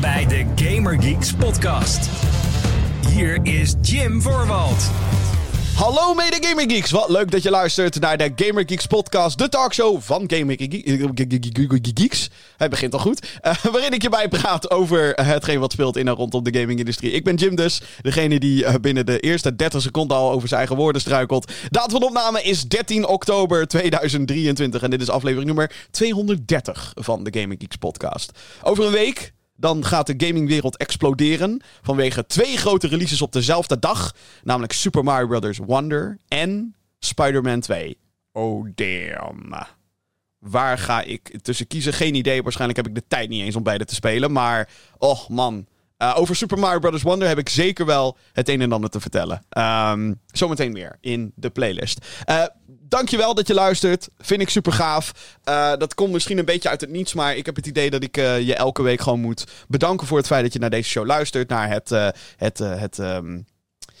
Bij de Gamer Geeks podcast. Hier is Jim Voorwald. Hallo mede Gamer Geeks. Wat leuk dat je luistert naar de Gamer Geeks podcast, de talkshow van Gamer Geeks. Hij begint al goed. Uh, waarin ik je bijpraat over hetgeen wat speelt in en rondom de gaming-industrie. Ik ben Jim dus, degene die uh, binnen de eerste 30 seconden al over zijn eigen woorden struikelt. Datum van opname is 13 oktober 2023 en dit is aflevering nummer 230 van de Gamer Geeks podcast. Over een week dan gaat de gamingwereld exploderen. Vanwege twee grote releases op dezelfde dag. Namelijk Super Mario Bros. Wonder en Spider-Man 2. Oh damn. Waar ga ik tussen kiezen? Geen idee. Waarschijnlijk heb ik de tijd niet eens om beide te spelen. Maar, oh man. Uh, over Super Mario Bros. Wonder heb ik zeker wel het een en ander te vertellen. Um, zometeen meer in de playlist. Uh, dankjewel dat je luistert. Vind ik super gaaf. Uh, dat komt misschien een beetje uit het niets, maar ik heb het idee dat ik je elke week gewoon moet bedanken voor het feit dat je naar deze show luistert. Naar het, het, het um,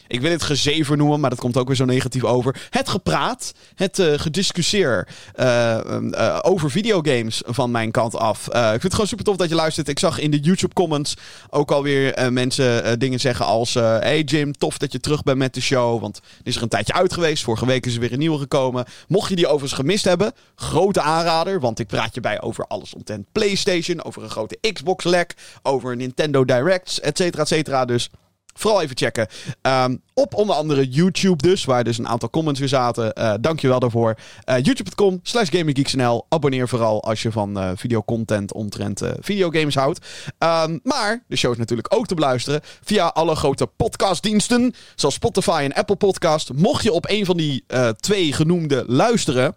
ik wil het gezever noemen, maar dat komt ook weer zo negatief over. Het gepraat, het uh, gediscussieer uh, uh, over videogames van mijn kant af. ik vind het gewoon super tof dat je luistert. Ik zag in de YouTube comments ook alweer mensen dingen zeggen als... hey Jim, tof dat je terug bent met de show, want er is er een tijdje uit geweest. Vorige week is er weer een nieuwe gekomen. Mocht je die overigens gemist hebben, grote aanrader, want ik praat je bij over alles omtrent PlayStation, over een grote Xbox-lek, over Nintendo Directs, et cetera, et cetera. Dus... Vooral even checken. Um, op onder andere YouTube dus, waar dus een aantal comments weer zaten. Uh, dankjewel daarvoor. Uh, YouTube.com slash GamingGeeksNL. Abonneer vooral als je van uh, videocontent omtrent videogames houdt. Um, maar de show is natuurlijk ook te beluisteren via alle grote podcastdiensten. Zoals Spotify en Apple Podcast. Mocht je op een van die twee genoemde luisteren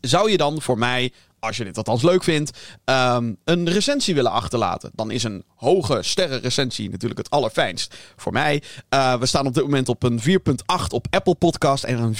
zou je dan voor mij als je dit althans leuk vindt, um, een recensie willen achterlaten. Dan is een hoge sterrenrecensie natuurlijk het allerfijnst voor mij. Uh, we staan op dit moment op een 4.8 op Apple Podcast en een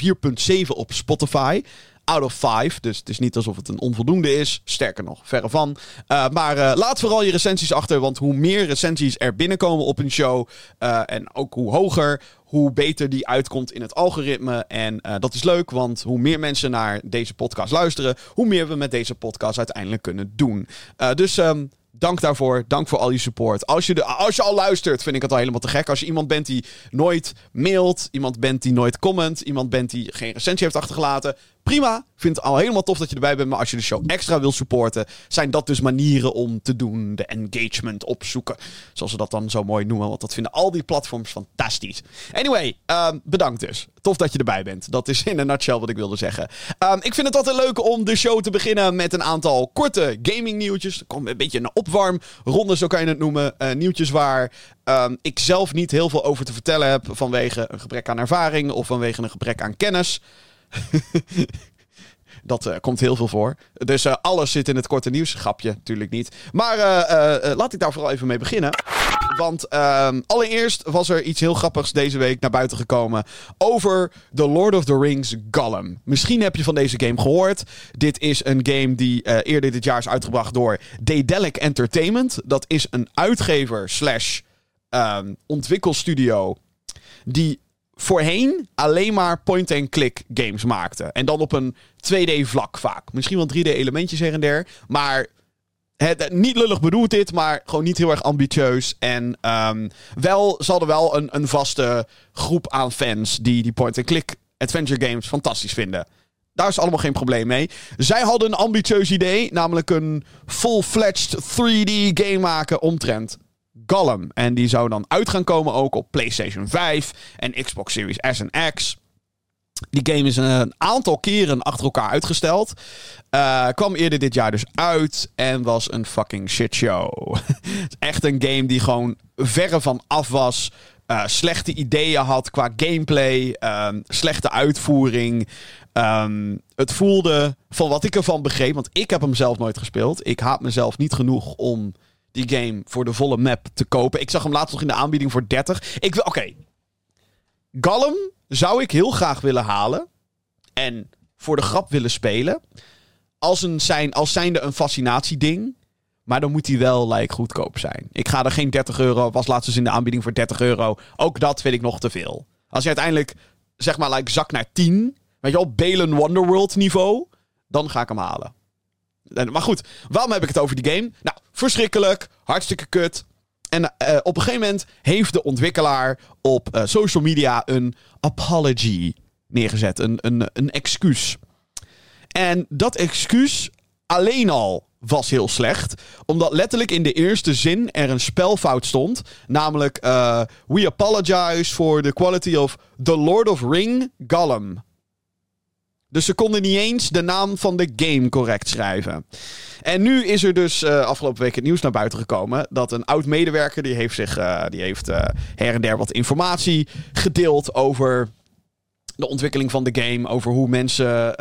4.7 op Spotify out of 5. Dus het is niet alsof het een onvoldoende is. Sterker nog, verre van. Uh, maar uh, laat vooral je recensies achter. Want hoe meer recensies er binnenkomen op een show. Uh, en ook hoe hoger, hoe beter die uitkomt in het algoritme. En dat is leuk, want hoe meer mensen naar deze podcast luisteren. Hoe meer we met deze podcast uiteindelijk kunnen doen. dus. Um, Dank daarvoor. Dank voor al je support. Als je, de, als je al luistert, vind ik het al helemaal te gek. Als je iemand bent die nooit mailt, iemand bent die nooit comment, iemand bent die geen recensie heeft achtergelaten, prima. Vind het al helemaal tof dat je erbij bent. Maar als je de show extra wil supporten, zijn dat dus manieren om te doen. De engagement opzoeken. Zoals ze dat dan zo mooi noemen. Want dat vinden al die platforms fantastisch. Anyway, um, bedankt dus. Tof dat je erbij bent. Dat is in een nutshell wat ik wilde zeggen. Um, ik vind het altijd leuk om de show te beginnen met een aantal korte gaming nieuwtjes. Er komt een beetje een opwarmronde, zo kan je het noemen. Uh, nieuwtjes waar um, ik zelf niet heel veel over te vertellen heb. Vanwege een gebrek aan ervaring of vanwege een gebrek aan kennis. Dat uh, komt heel veel voor. Dus uh, alles zit in het korte nieuws. Grapje, natuurlijk niet. Maar uh, laat ik daar vooral even mee beginnen. Want ehm, allereerst was er iets heel grappigs deze week naar buiten gekomen. Over The Lord of the Rings Gollum. Misschien heb je van deze game gehoord. Dit is een game die eerder dit jaar is uitgebracht door Daedalic Entertainment. Dat is een uitgever slash um, ontwikkelstudio. Die voorheen alleen maar point-and-click games maakte. En dan op een 2D-vlak vaak. Misschien wel 3D-elementjes her en der. Maar het, niet lullig bedoeld dit, maar gewoon niet heel erg ambitieus. En um, wel, ze hadden wel een, een vaste groep aan fans die die point-and-click adventure games fantastisch vinden. Daar is allemaal geen probleem mee. Zij hadden een ambitieus idee, namelijk een full-fledged 3D game maken omtrent Gollum. En die zou dan uit gaan komen ook op PlayStation 5 en Xbox Series S en X. Die game is een aantal keren achter elkaar uitgesteld. Uh, kwam eerder dit jaar dus uit en was een fucking shitshow. Echt een game die gewoon verre van af was. Uh, slechte ideeën had qua gameplay, um, slechte uitvoering. Um, het voelde, van wat ik ervan begreep, want ik heb hem zelf nooit gespeeld. Ik haat mezelf niet genoeg om die game voor de volle map te kopen. Ik zag hem laatst nog in de aanbieding voor 30. Ik wil, oké. Okay. Zou ik heel graag willen halen. En voor de grap willen spelen. Als, een zijn, als zijnde een fascinatieding. Maar dan moet hij wel like, goedkoop zijn. Ik ga er geen 30 euro. Was laatst dus in de aanbieding voor 30 euro. Ook dat vind ik nog te veel. Als je uiteindelijk, zeg maar, like, zak naar 10. Weet je wel, Balen Wonderworld niveau. Dan ga ik hem halen. Maar goed, waarom heb ik het over die game? Nou, verschrikkelijk. Hartstikke kut. En eh, op een gegeven moment heeft de ontwikkelaar op eh, social media een apology neergezet. Een, een, een excuus. En dat excuus alleen al was heel slecht. Omdat letterlijk in de eerste zin er een spelfout stond. Namelijk, eh, we apologize for the quality of The Lord of Ring Gollum. Dus ze konden niet eens de naam van de game correct schrijven. En nu is er dus uh, afgelopen week het nieuws naar buiten gekomen. Dat een oud medewerker die heeft zich uh, die heeft, uh, her en der wat informatie gedeeld over de ontwikkeling van de game. Over hoe mensen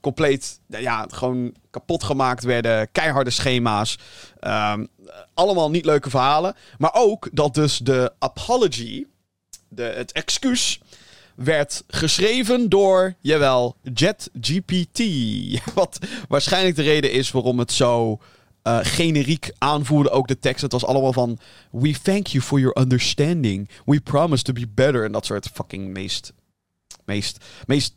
compleet ja, gewoon kapot gemaakt werden. Keiharde schema's. Um, allemaal niet leuke verhalen. Maar ook dat dus de apology, de, het excuus werd geschreven door, jawel, JetGPT. Wat waarschijnlijk de reden is waarom het zo uh, generiek aanvoerde. Ook de tekst. Het was allemaal van: We thank you for your understanding. We promise to be better. En dat soort fucking meest. Meest. Meest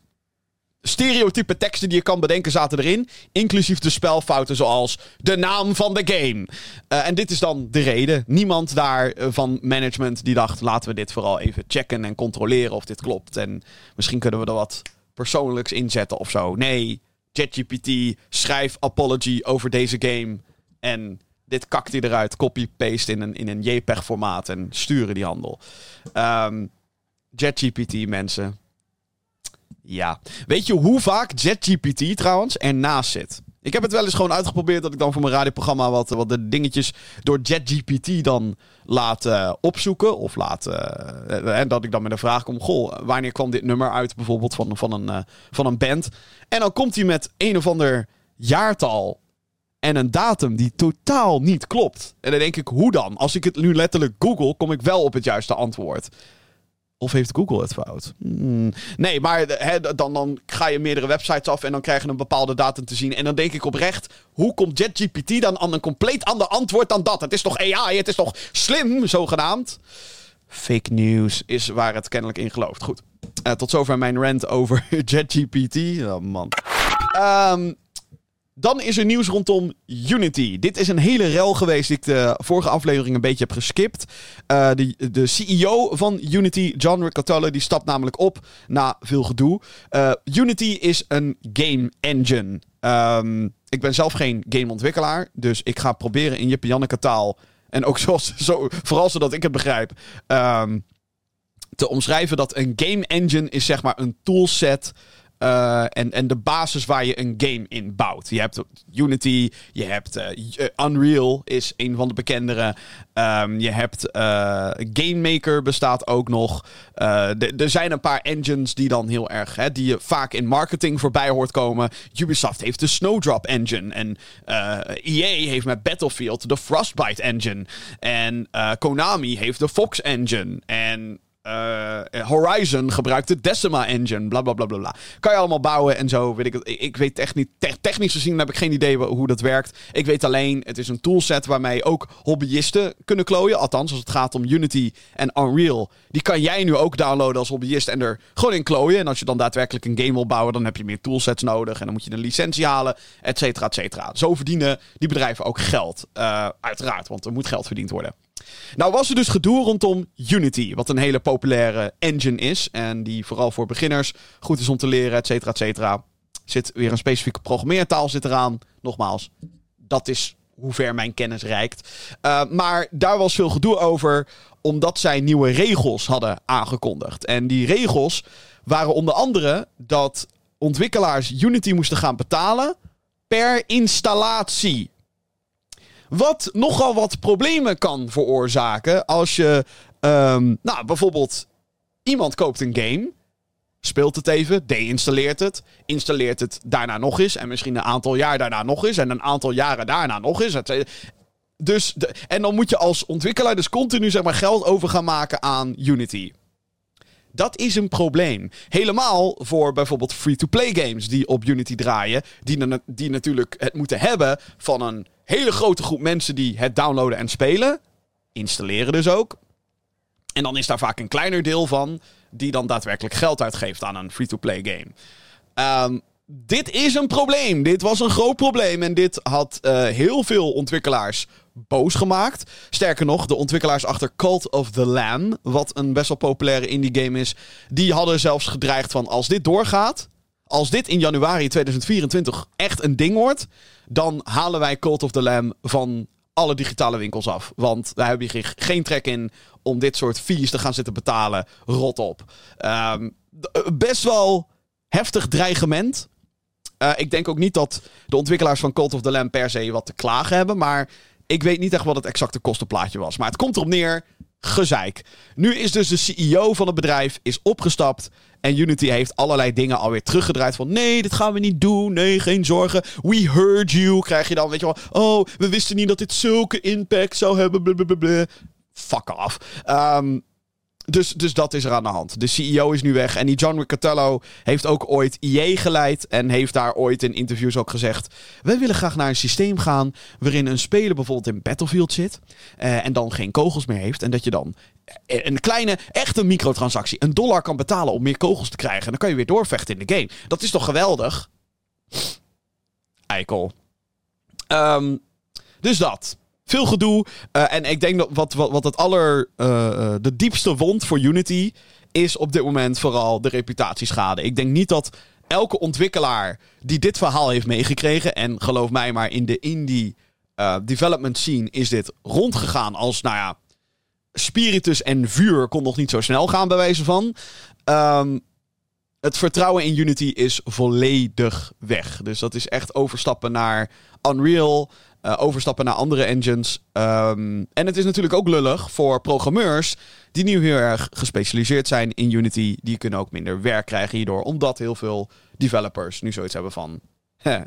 stereotype teksten die je kan bedenken zaten erin. Inclusief de spelfouten zoals de naam van de game. Uh, en dit is dan de reden. Niemand daar uh, van management die dacht... laten we dit vooral even checken en controleren of dit klopt. En misschien kunnen we er wat persoonlijks inzetten of zo. Nee, ChatGPT, schrijf apology over deze game. En dit kakt hij eruit. Copy-paste in een, in een JPEG-formaat en sturen die handel. Um, ChatGPT, mensen ja. Weet je hoe vaak JetGPT trouwens ernaast zit? Ik heb het wel eens gewoon uitgeprobeerd dat ik dan voor mijn radioprogramma wat, wat de dingetjes door JetGPT dan laat uh, opzoeken. Of laat. En dat ik dan met een vraag kom: Goh, wanneer kwam dit nummer uit? Bijvoorbeeld van, van, een, van een band. En dan komt hij met een of ander jaartal. En een datum die totaal niet klopt. En dan denk ik: hoe dan? Als ik het nu letterlijk google, kom ik wel op het juiste antwoord. Of heeft Google het fout? Hmm. Nee, maar dan, dan ga je meerdere websites af en dan krijg je een bepaalde datum te zien. En dan denk ik oprecht, hoe komt JetGPT dan aan een compleet ander antwoord dan dat? Het is toch AI, het is toch slim, zogenaamd? Fake news is waar het kennelijk in gelooft. Goed, uh, tot zover mijn rant over JetGPT. Oh man. Um, dan is er nieuws rondom Unity. Dit is een hele rel geweest die ik de vorige aflevering een beetje heb geskipt. Uh, de, de CEO van Unity, John Riccatello, die stapt namelijk op na veel gedoe. Uh, Unity is een game engine. Um, ik ben zelf geen gameontwikkelaar, dus ik ga proberen in Jip Janneke taal... en ook zoals, zo, vooral zodat ik het begrijp... Um, te omschrijven dat een game engine is zeg maar een toolset uh, en, en de basis waar je een game in bouwt. Je hebt Unity, je hebt uh, Unreal is een van de bekendere. Um, je hebt Game Maker bestaat ook nog. er zijn een paar engines die dan heel erg, hè, die je vaak in marketing voorbij hoort komen. Ubisoft heeft de Snowdrop engine. En EA heeft met Battlefield de Frostbite engine. En Konami heeft de Fox engine. En uh, Horizon gebruikt de Decima engine, bla bla bla bla. Kan je allemaal bouwen en zo, weet ik weet echt niet, te technisch gezien heb ik geen idee hoe dat werkt. Ik weet alleen, het is een toolset waarmee ook hobbyisten kunnen klooien. Althans, als het gaat om Unity en Unreal. Die kan jij nu ook downloaden als hobbyist en er gewoon in klooien. En als je dan daadwerkelijk een game wil bouwen, dan heb je meer toolsets nodig. En dan moet je een licentie halen, et cetera, et cetera. Zo verdienen die bedrijven ook geld. Uh, uiteraard, want er moet geld verdiend worden. Nou was er dus gedoe rondom Unity, wat een hele populaire engine is. En die vooral voor beginners goed is om te leren, et cetera, et cetera. Zit weer een specifieke programmeertaal zit eraan. Nogmaals, dat is hoe ver mijn kennis reikt. Uh, maar daar was veel gedoe over, omdat zij nieuwe regels hadden aangekondigd. En die regels waren onder andere dat ontwikkelaars Unity moesten gaan betalen per installatie. Wat nogal wat problemen kan veroorzaken als je, um, nou bijvoorbeeld, iemand koopt een game, speelt het even, deinstalleert het, installeert het daarna nog eens en misschien een aantal jaar daarna nog eens en een aantal jaren daarna nog eens. Dus de, en dan moet je als ontwikkelaar dus continu zeg maar, geld over gaan maken aan Unity. Dat is een probleem. Helemaal voor bijvoorbeeld free-to-play games die op Unity draaien. Die, die natuurlijk het moeten hebben van een hele grote groep mensen die het downloaden en spelen. Installeren dus ook. En dan is daar vaak een kleiner deel van die dan daadwerkelijk geld uitgeeft aan een free-to-play game. Um, dit is een probleem. Dit was een groot probleem. En dit had uh, heel veel ontwikkelaars boos gemaakt. Sterker nog, de ontwikkelaars achter Cult of the Lamb, wat een best wel populaire indie game is, die hadden zelfs gedreigd van als dit doorgaat, als dit in januari 2024 echt een ding wordt, dan halen wij Cult of the Lamb van alle digitale winkels af. Want wij hebben hier geen trek in om dit soort fees te gaan zitten betalen. Rot op. Ehm, best wel heftig dreigement. Uh, ik denk ook niet dat de ontwikkelaars van Cult of the Lamb per se wat te klagen hebben. Maar ik weet niet echt wat het exacte kostenplaatje was. Maar het komt erop neer. Gezeik. Nu is dus de CEO van het bedrijf is opgestapt. En Unity heeft allerlei dingen alweer teruggedraaid. Van nee, dit gaan we niet doen. Nee, geen zorgen. We heard you. Krijg je dan, weet je wel. Oh, we wisten niet dat dit zulke impact zou hebben. Blablabla. Fuck off. Um, dus, dus dat is er aan de hand. De CEO is nu weg. En die John Riccatello heeft ook ooit IE geleid. En heeft daar ooit in interviews ook gezegd: Wij willen graag naar een systeem gaan. waarin een speler bijvoorbeeld in Battlefield zit. Uh, en dan geen kogels meer heeft. En dat je dan een kleine, echte microtransactie, een dollar kan betalen om meer kogels te krijgen. En dan kan je weer doorvechten in de game. Dat is toch geweldig? Eikel. Um, dus dat. Veel gedoe. Uh, en ik denk dat wat, wat, wat het aller. Uh, de diepste wond voor Unity. is op dit moment vooral de reputatieschade. Ik denk niet dat elke ontwikkelaar. die dit verhaal heeft meegekregen. en geloof mij maar, in de indie development scene. is dit rondgegaan als. nou ja. Spiritus en vuur kon nog niet zo snel gaan, bij wijze van. Um, het vertrouwen in Unity is volledig weg. Dus dat is echt overstappen naar Unreal. Uh, overstappen naar andere engines. Um, en het is natuurlijk ook lullig voor programmeurs die nu heel erg gespecialiseerd zijn in Unity. Die kunnen ook minder werk krijgen hierdoor, omdat heel veel developers nu zoiets hebben van.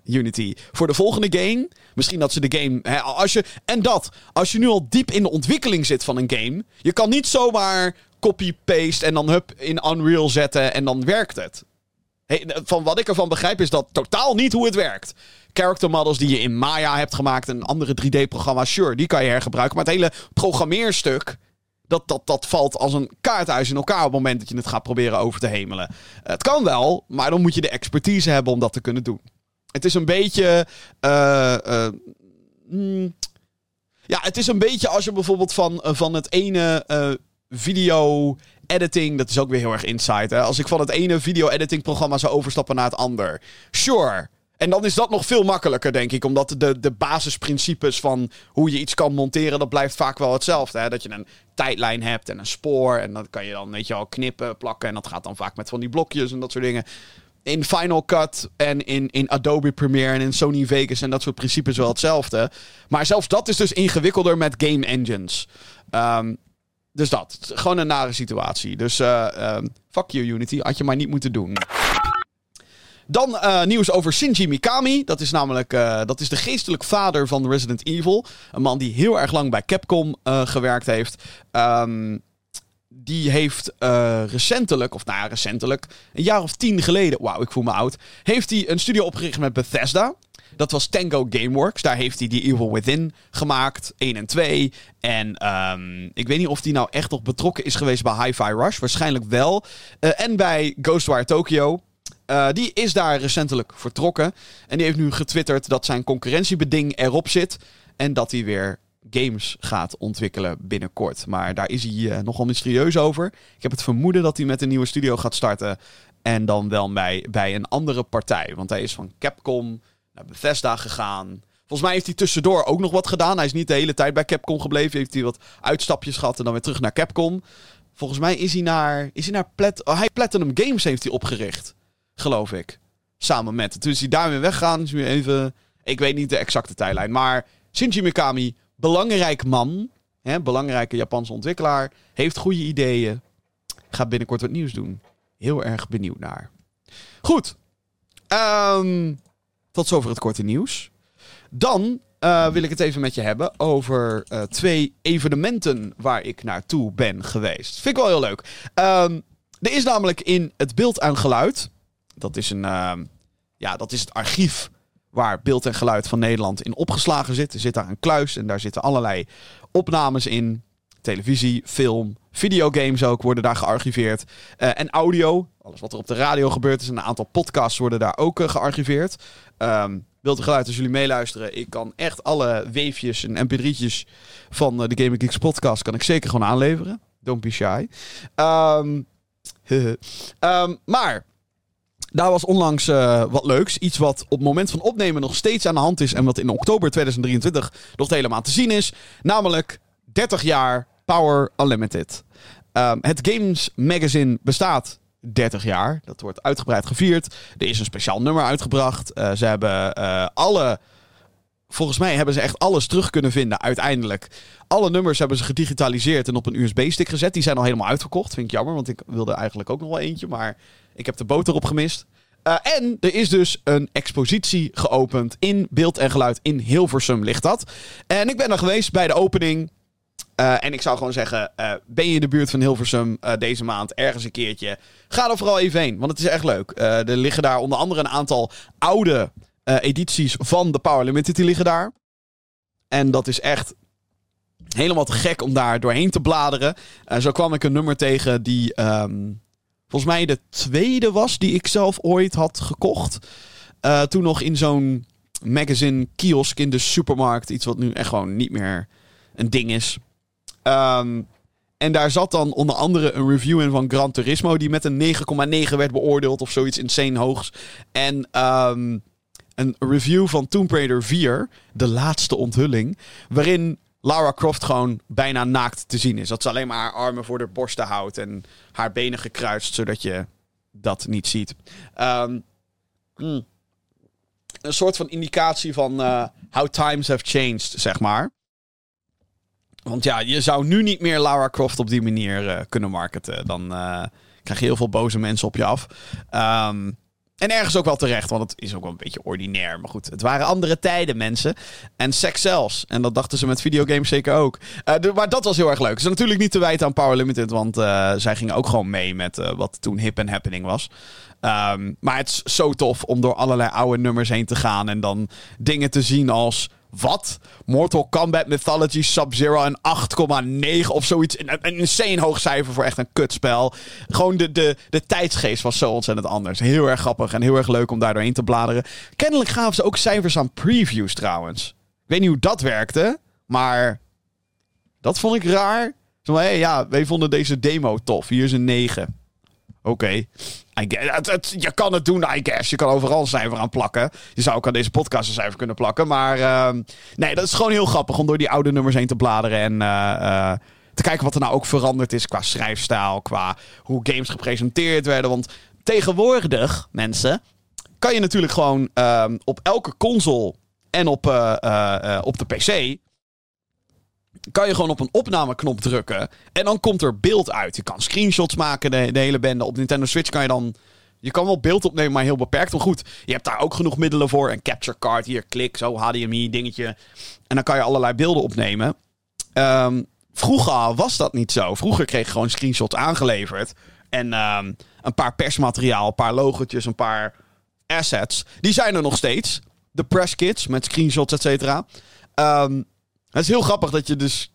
Unity. Voor de volgende game. Misschien dat ze de game. Hè, als je, en dat. Als je nu al diep in de ontwikkeling zit van een game. Je kan niet zomaar copy-paste en dan hup in Unreal zetten en dan werkt het. Hey, van wat ik ervan begrijp is dat totaal niet hoe het werkt character models die je in Maya hebt gemaakt. En andere 3D-programma's, sure, die kan je hergebruiken. Maar het hele programmeerstuk, dat, dat, dat valt als een kaarthuis in elkaar op het moment dat je het gaat proberen over te hemelen. Het kan wel, maar dan moet je de expertise hebben om dat te kunnen doen. Het is een beetje. Uh, uh, mm, ja, het is een beetje als je bijvoorbeeld van, uh, van het ene video editing, dat is ook weer heel erg insight. Hè? Als ik van het ene video editing programma zou overstappen naar het ander. Sure, en dan is dat nog veel makkelijker, denk ik. Omdat de, de basisprincipes van hoe je iets kan monteren, dat blijft vaak wel hetzelfde. Hè? Dat je een tijdlijn hebt en een spoor. En dat kan je dan, weet je wel, knippen, plakken. En dat gaat dan vaak met van die blokjes en dat soort dingen. In Final Cut en in, in Adobe Premiere en in Sony Vegas en dat soort principes wel hetzelfde. Maar zelfs dat is dus ingewikkelder met game engines. Um, dus dat. Gewoon een nare situatie. Dus uh, um, fuck you, Unity. Had je maar niet moeten doen. Dan uh, nieuws over Shinji Mikami. Dat is namelijk uh, dat is de geestelijk vader van Resident Evil. Een man die heel erg lang bij Capcom gewerkt heeft. Um, die heeft recentelijk, of nou ja, recentelijk, een jaar of tien geleden, wauw, ik voel me oud, heeft hij een studio opgericht met Bethesda. Dat was Tango Gameworks. Daar heeft hij die Evil Within gemaakt. 1 en 2. En um, ik weet niet of hij nou echt nog betrokken is geweest bij Hi-Fi Rush. Waarschijnlijk wel. Uh, en bij Ghostwire Tokyo. Uh, die is daar recentelijk vertrokken. En die heeft nu getwitterd dat zijn concurrentiebeding erop zit. En dat hij weer games gaat ontwikkelen binnenkort. Maar daar is hij uh, nogal mysterieus over. Ik heb het vermoeden dat hij met een nieuwe studio gaat starten. En dan wel bij, bij een andere partij. Want hij is van Capcom naar Bethesda gegaan. Volgens mij heeft hij tussendoor ook nog wat gedaan. Hij is niet de hele tijd bij Capcom gebleven. Heeft hij wat uitstapjes gehad en dan weer terug naar Capcom. Volgens mij is hij naar, is hij naar oh, Platinum Games heeft hij opgericht geloof ik. Samen met. Toen is hij daar weer weggaan. Is nu even. Ik weet niet de exacte tijdlijn. Maar Shinji Mikami, belangrijk man. Hè, belangrijke Japanse ontwikkelaar. Heeft goede ideeën. Gaat binnenkort wat nieuws doen. Heel erg benieuwd naar. Goed. Um, tot zover het korte nieuws. Dan uh, wil ik het even met je hebben over uh, twee evenementen waar ik naartoe ben geweest. Vind ik wel heel leuk. Um, er is namelijk in het beeld en geluid dat is, een, uh, ja, dat is het archief waar beeld en geluid van Nederland in opgeslagen zit. Er zit daar een kluis en daar zitten allerlei opnames in. Televisie, film, videogames ook worden daar gearchiveerd. Uh, en audio, alles wat er op de radio gebeurt is. Een aantal podcasts worden daar ook uh, gearchiveerd. Um, beeld en geluid als jullie meeluisteren. Ik kan echt alle weefjes en mp3'tjes van uh, de Gaming Geeks podcast... kan ik zeker gewoon aanleveren. Don't be shy. Um, um, maar... Daar was onlangs wat leuks. Iets wat op het moment van opnemen nog steeds aan de hand is. En wat in oktober 2023 nog helemaal te zien is. Namelijk 30 jaar Power Unlimited. Um, het Games Magazine bestaat 30 jaar. Dat wordt uitgebreid gevierd. Er is een speciaal nummer uitgebracht. Uh, ze hebben uh, alle. Volgens mij hebben ze echt alles terug kunnen vinden uiteindelijk. Alle nummers hebben ze gedigitaliseerd en op een USB-stick gezet. Die zijn al helemaal uitverkocht. Vind ik jammer, want ik wilde eigenlijk ook nog wel eentje. Maar ik heb de boter op gemist. Uh, en er is dus een expositie geopend in beeld en geluid in Hilversum ligt dat. En ik ben er geweest bij de opening. Uh, en ik zou gewoon zeggen, uh, ben je in de buurt van Hilversum uh, deze maand ergens een keertje? Ga er vooral even heen, want het is echt leuk. er liggen daar onder andere een aantal oude edities van de Power Limited, die liggen daar. En dat is echt helemaal te gek om daar doorheen te bladeren. zo kwam ik een nummer tegen die um, volgens mij de tweede was die ik zelf ooit had gekocht. toen nog in zo'n magazine kiosk in de supermarkt. Iets wat nu echt gewoon niet meer een ding is. Um, en daar zat dan onder andere een review in van Gran Turismo, die met een 9,9 werd beoordeeld of zoiets insane hoogs. En um, een review van Tomb Raider 4, de laatste onthulling, waarin Lara Croft gewoon bijna naakt te zien is. Dat ze alleen maar haar armen voor de borsten houdt en haar benen gekruist, zodat je dat niet ziet. Um, mm, een soort van indicatie van uh, how times have changed, zeg maar. Want ja, je zou nu niet meer Lara Croft op die manier uh, kunnen marketen. Dan uh, krijg je heel veel boze mensen op je af. Um, en ergens ook wel terecht, want het is ook wel een beetje ordinair. Maar goed, het waren andere tijden, mensen. En seks zelfs. En dat dachten ze met videogames zeker ook. Uh, maar dat was heel erg leuk. Ze is natuurlijk niet te wijten aan Power Limited, want zij gingen ook gewoon mee met wat toen hip en happening was. Um, maar het is zo tof om door allerlei oude nummers heen te gaan en dan dingen te zien als wat? Mortal Kombat Mythology Sub-Zero een 8,9 of zoiets. Een, insane hoog cijfer voor echt een kutspel. Gewoon de, de, de tijdsgeest was zo ontzettend anders. Heel erg grappig en heel erg leuk om daar doorheen te bladeren. Kennelijk gaven ze ook cijfers aan previews trouwens. Ik weet niet hoe dat werkte, maar dat vond ik raar. Zo, hey, ja, wij vonden deze demo tof. Hier is een 9. Oké. Je kan het doen, I guess. Je kan overal een cijfer aan plakken. Je zou ook aan deze podcast een cijfer kunnen plakken. Maar uh, nee, dat is gewoon heel grappig om door die oude nummers heen te bladeren. En uh, uh, te kijken wat er nou ook veranderd is qua schrijfstijl. Qua hoe games gepresenteerd werden. Want tegenwoordig, mensen, kan je natuurlijk gewoon ehm, op elke console en op, uh, op de PC kan je gewoon op een opnameknop drukken. En dan komt er beeld uit. Je kan screenshots maken, de, hele bende. Op Nintendo Switch kan je dan. Je kan wel beeld opnemen, maar heel beperkt. Maar goed, je hebt daar ook genoeg middelen voor. Een capture card, hier, klik, zo, HDMI, dingetje. En dan kan je allerlei beelden opnemen. Um, vroeger was dat niet zo. Vroeger kreeg je gewoon screenshots aangeleverd. En um, een paar persmateriaal, een paar logotjes, een paar assets. Die zijn er nog steeds. De press kits met screenshots, et cetera. Um, het is heel grappig dat je dus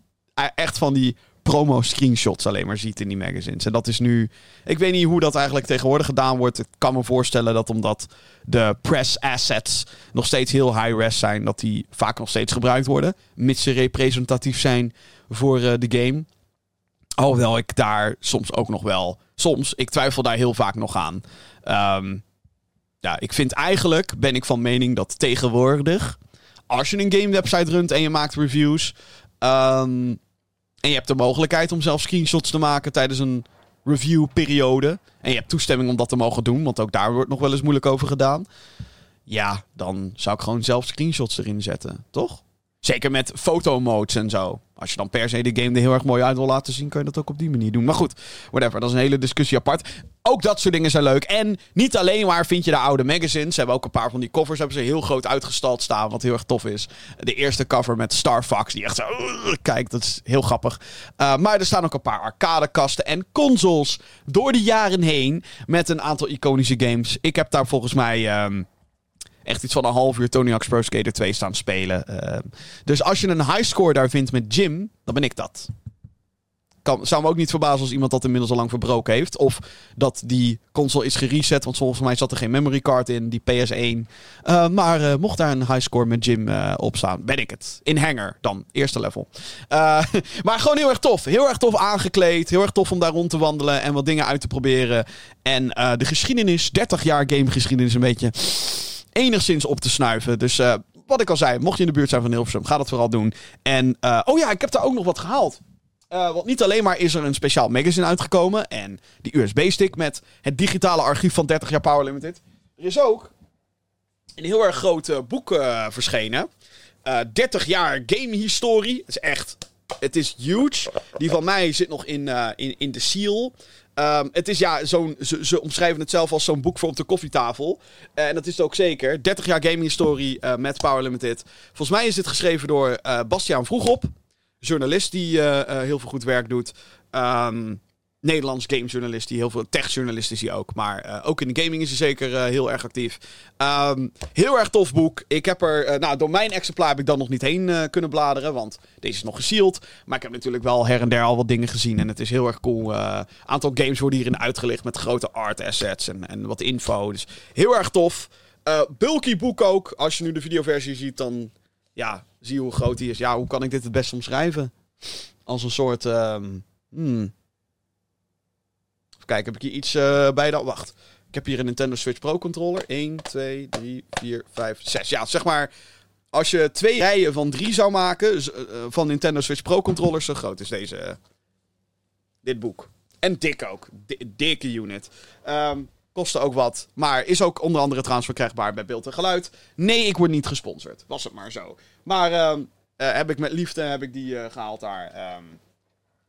echt van die promo-screenshots alleen maar ziet in die magazines. En dat is nu... Ik weet niet hoe dat eigenlijk tegenwoordig gedaan wordt. Ik kan me voorstellen dat omdat de press assets nog steeds heel high-res zijn... dat die vaak nog steeds gebruikt worden. Mits ze representatief zijn voor uh, de game. Alhoewel ik daar soms ook nog wel... Soms, ik twijfel daar heel vaak nog aan. Um, ja, ik vind eigenlijk, ben ik van mening dat tegenwoordig als je een game website runt en je maakt reviews. Um, en je hebt de mogelijkheid om zelf screenshots te maken tijdens een reviewperiode. En je hebt toestemming om dat te mogen doen, want ook daar wordt nog wel eens moeilijk over gedaan. Ja, dan zou ik gewoon zelf screenshots erin zetten, toch? Zeker met fotomodes en zo. Als je dan per se de game er heel erg mooi uit wil laten zien, kan je dat ook op die manier doen. Maar goed, whatever. Dat is een hele discussie apart. Ook dat soort dingen zijn leuk. En niet alleen maar vind je de oude magazines. Ze hebben ook een paar van die covers hebben ze heel groot uitgestald staan. Wat heel erg tof is. De eerste cover met Star Fox. Die echt zo... Kijk, dat is heel grappig. Uh, maar er staan ook een paar arcadekasten en consoles. Door de jaren heen. Met een aantal iconische games. Ik heb daar volgens mij... Um, echt iets van een half uur Tony Hawk's Pro Skater 2 staan spelen. Uh, dus als je een high score daar vindt met Jim, dan ben ik dat. kan, zou me ook niet verbazen als iemand dat inmiddels al lang verbroken heeft. Of dat die console is gereset, want volgens mij zat er geen memory card in, die PS1. Uh, maar uh, mocht daar een highscore met Jim uh, op staan, ben ik het. In hanger dan, eerste level. maar gewoon heel erg tof. Heel erg tof aangekleed. Heel erg tof om daar rond te wandelen en wat dingen uit te proberen. En de geschiedenis, 30 jaar gamegeschiedenis een beetje enigszins op te snuiven. Dus wat ik al zei, mocht je in de buurt zijn van Hilversum, ga dat vooral doen. En, uh, oh ja, ik heb daar ook nog wat gehaald. Uh, want niet alleen maar is er een speciaal magazine uitgekomen en die USB-stick met het digitale archief van 30 jaar Power Limited. Er is ook een heel erg groot boek verschenen. 30 jaar gamehistorie. Het is echt, het is huge. Die van mij zit nog in, in, in de seal. Um, het is ja, zo'n, ze, omschrijven het zelf als zo'n boek voor op de koffietafel. en dat is het ook zeker. 30 jaar gaming historie uh, met Power Limited. Volgens mij is dit geschreven door uh, Bastiaan Vroegop. Journalist die heel veel goed werk doet. Um, Nederlands gamejournalist, die heel veel techjournalist is hij ook. Maar uh, ook in de gaming is hij zeker uh, heel erg actief. Um, heel erg tof boek. Ik heb er, uh, nou, door mijn exemplaar heb ik dan nog niet heen kunnen bladeren, want deze is nog gesealed. Maar ik heb natuurlijk wel her en der al wat dingen gezien en het is heel erg cool. Aantal games worden hierin uitgelicht met grote art assets en, en wat info. Dus heel erg tof. bulky boek ook. Als je nu de videoversie ziet, dan ja, zie je hoe groot die is. Ja, hoe kan ik dit het best omschrijven? Als een soort... Um, hmm, Kijk, heb ik hier iets uh, bij dan? Wacht. Ik heb hier een Nintendo Switch Pro controller. 1, 2, 3, 4, 5, 6. Ja, zeg maar. Als je twee rijen van drie zou maken uh, van Nintendo Switch Pro controllers, zo groot is deze. Dit boek. En dik ook. Dikke unit. Um, kostte ook wat. Maar is ook onder andere trouwens verkrijgbaar bij beeld en geluid. Nee, ik word niet gesponsord. Was het maar zo. Maar um, heb ik met liefde heb ik die gehaald daar. Um,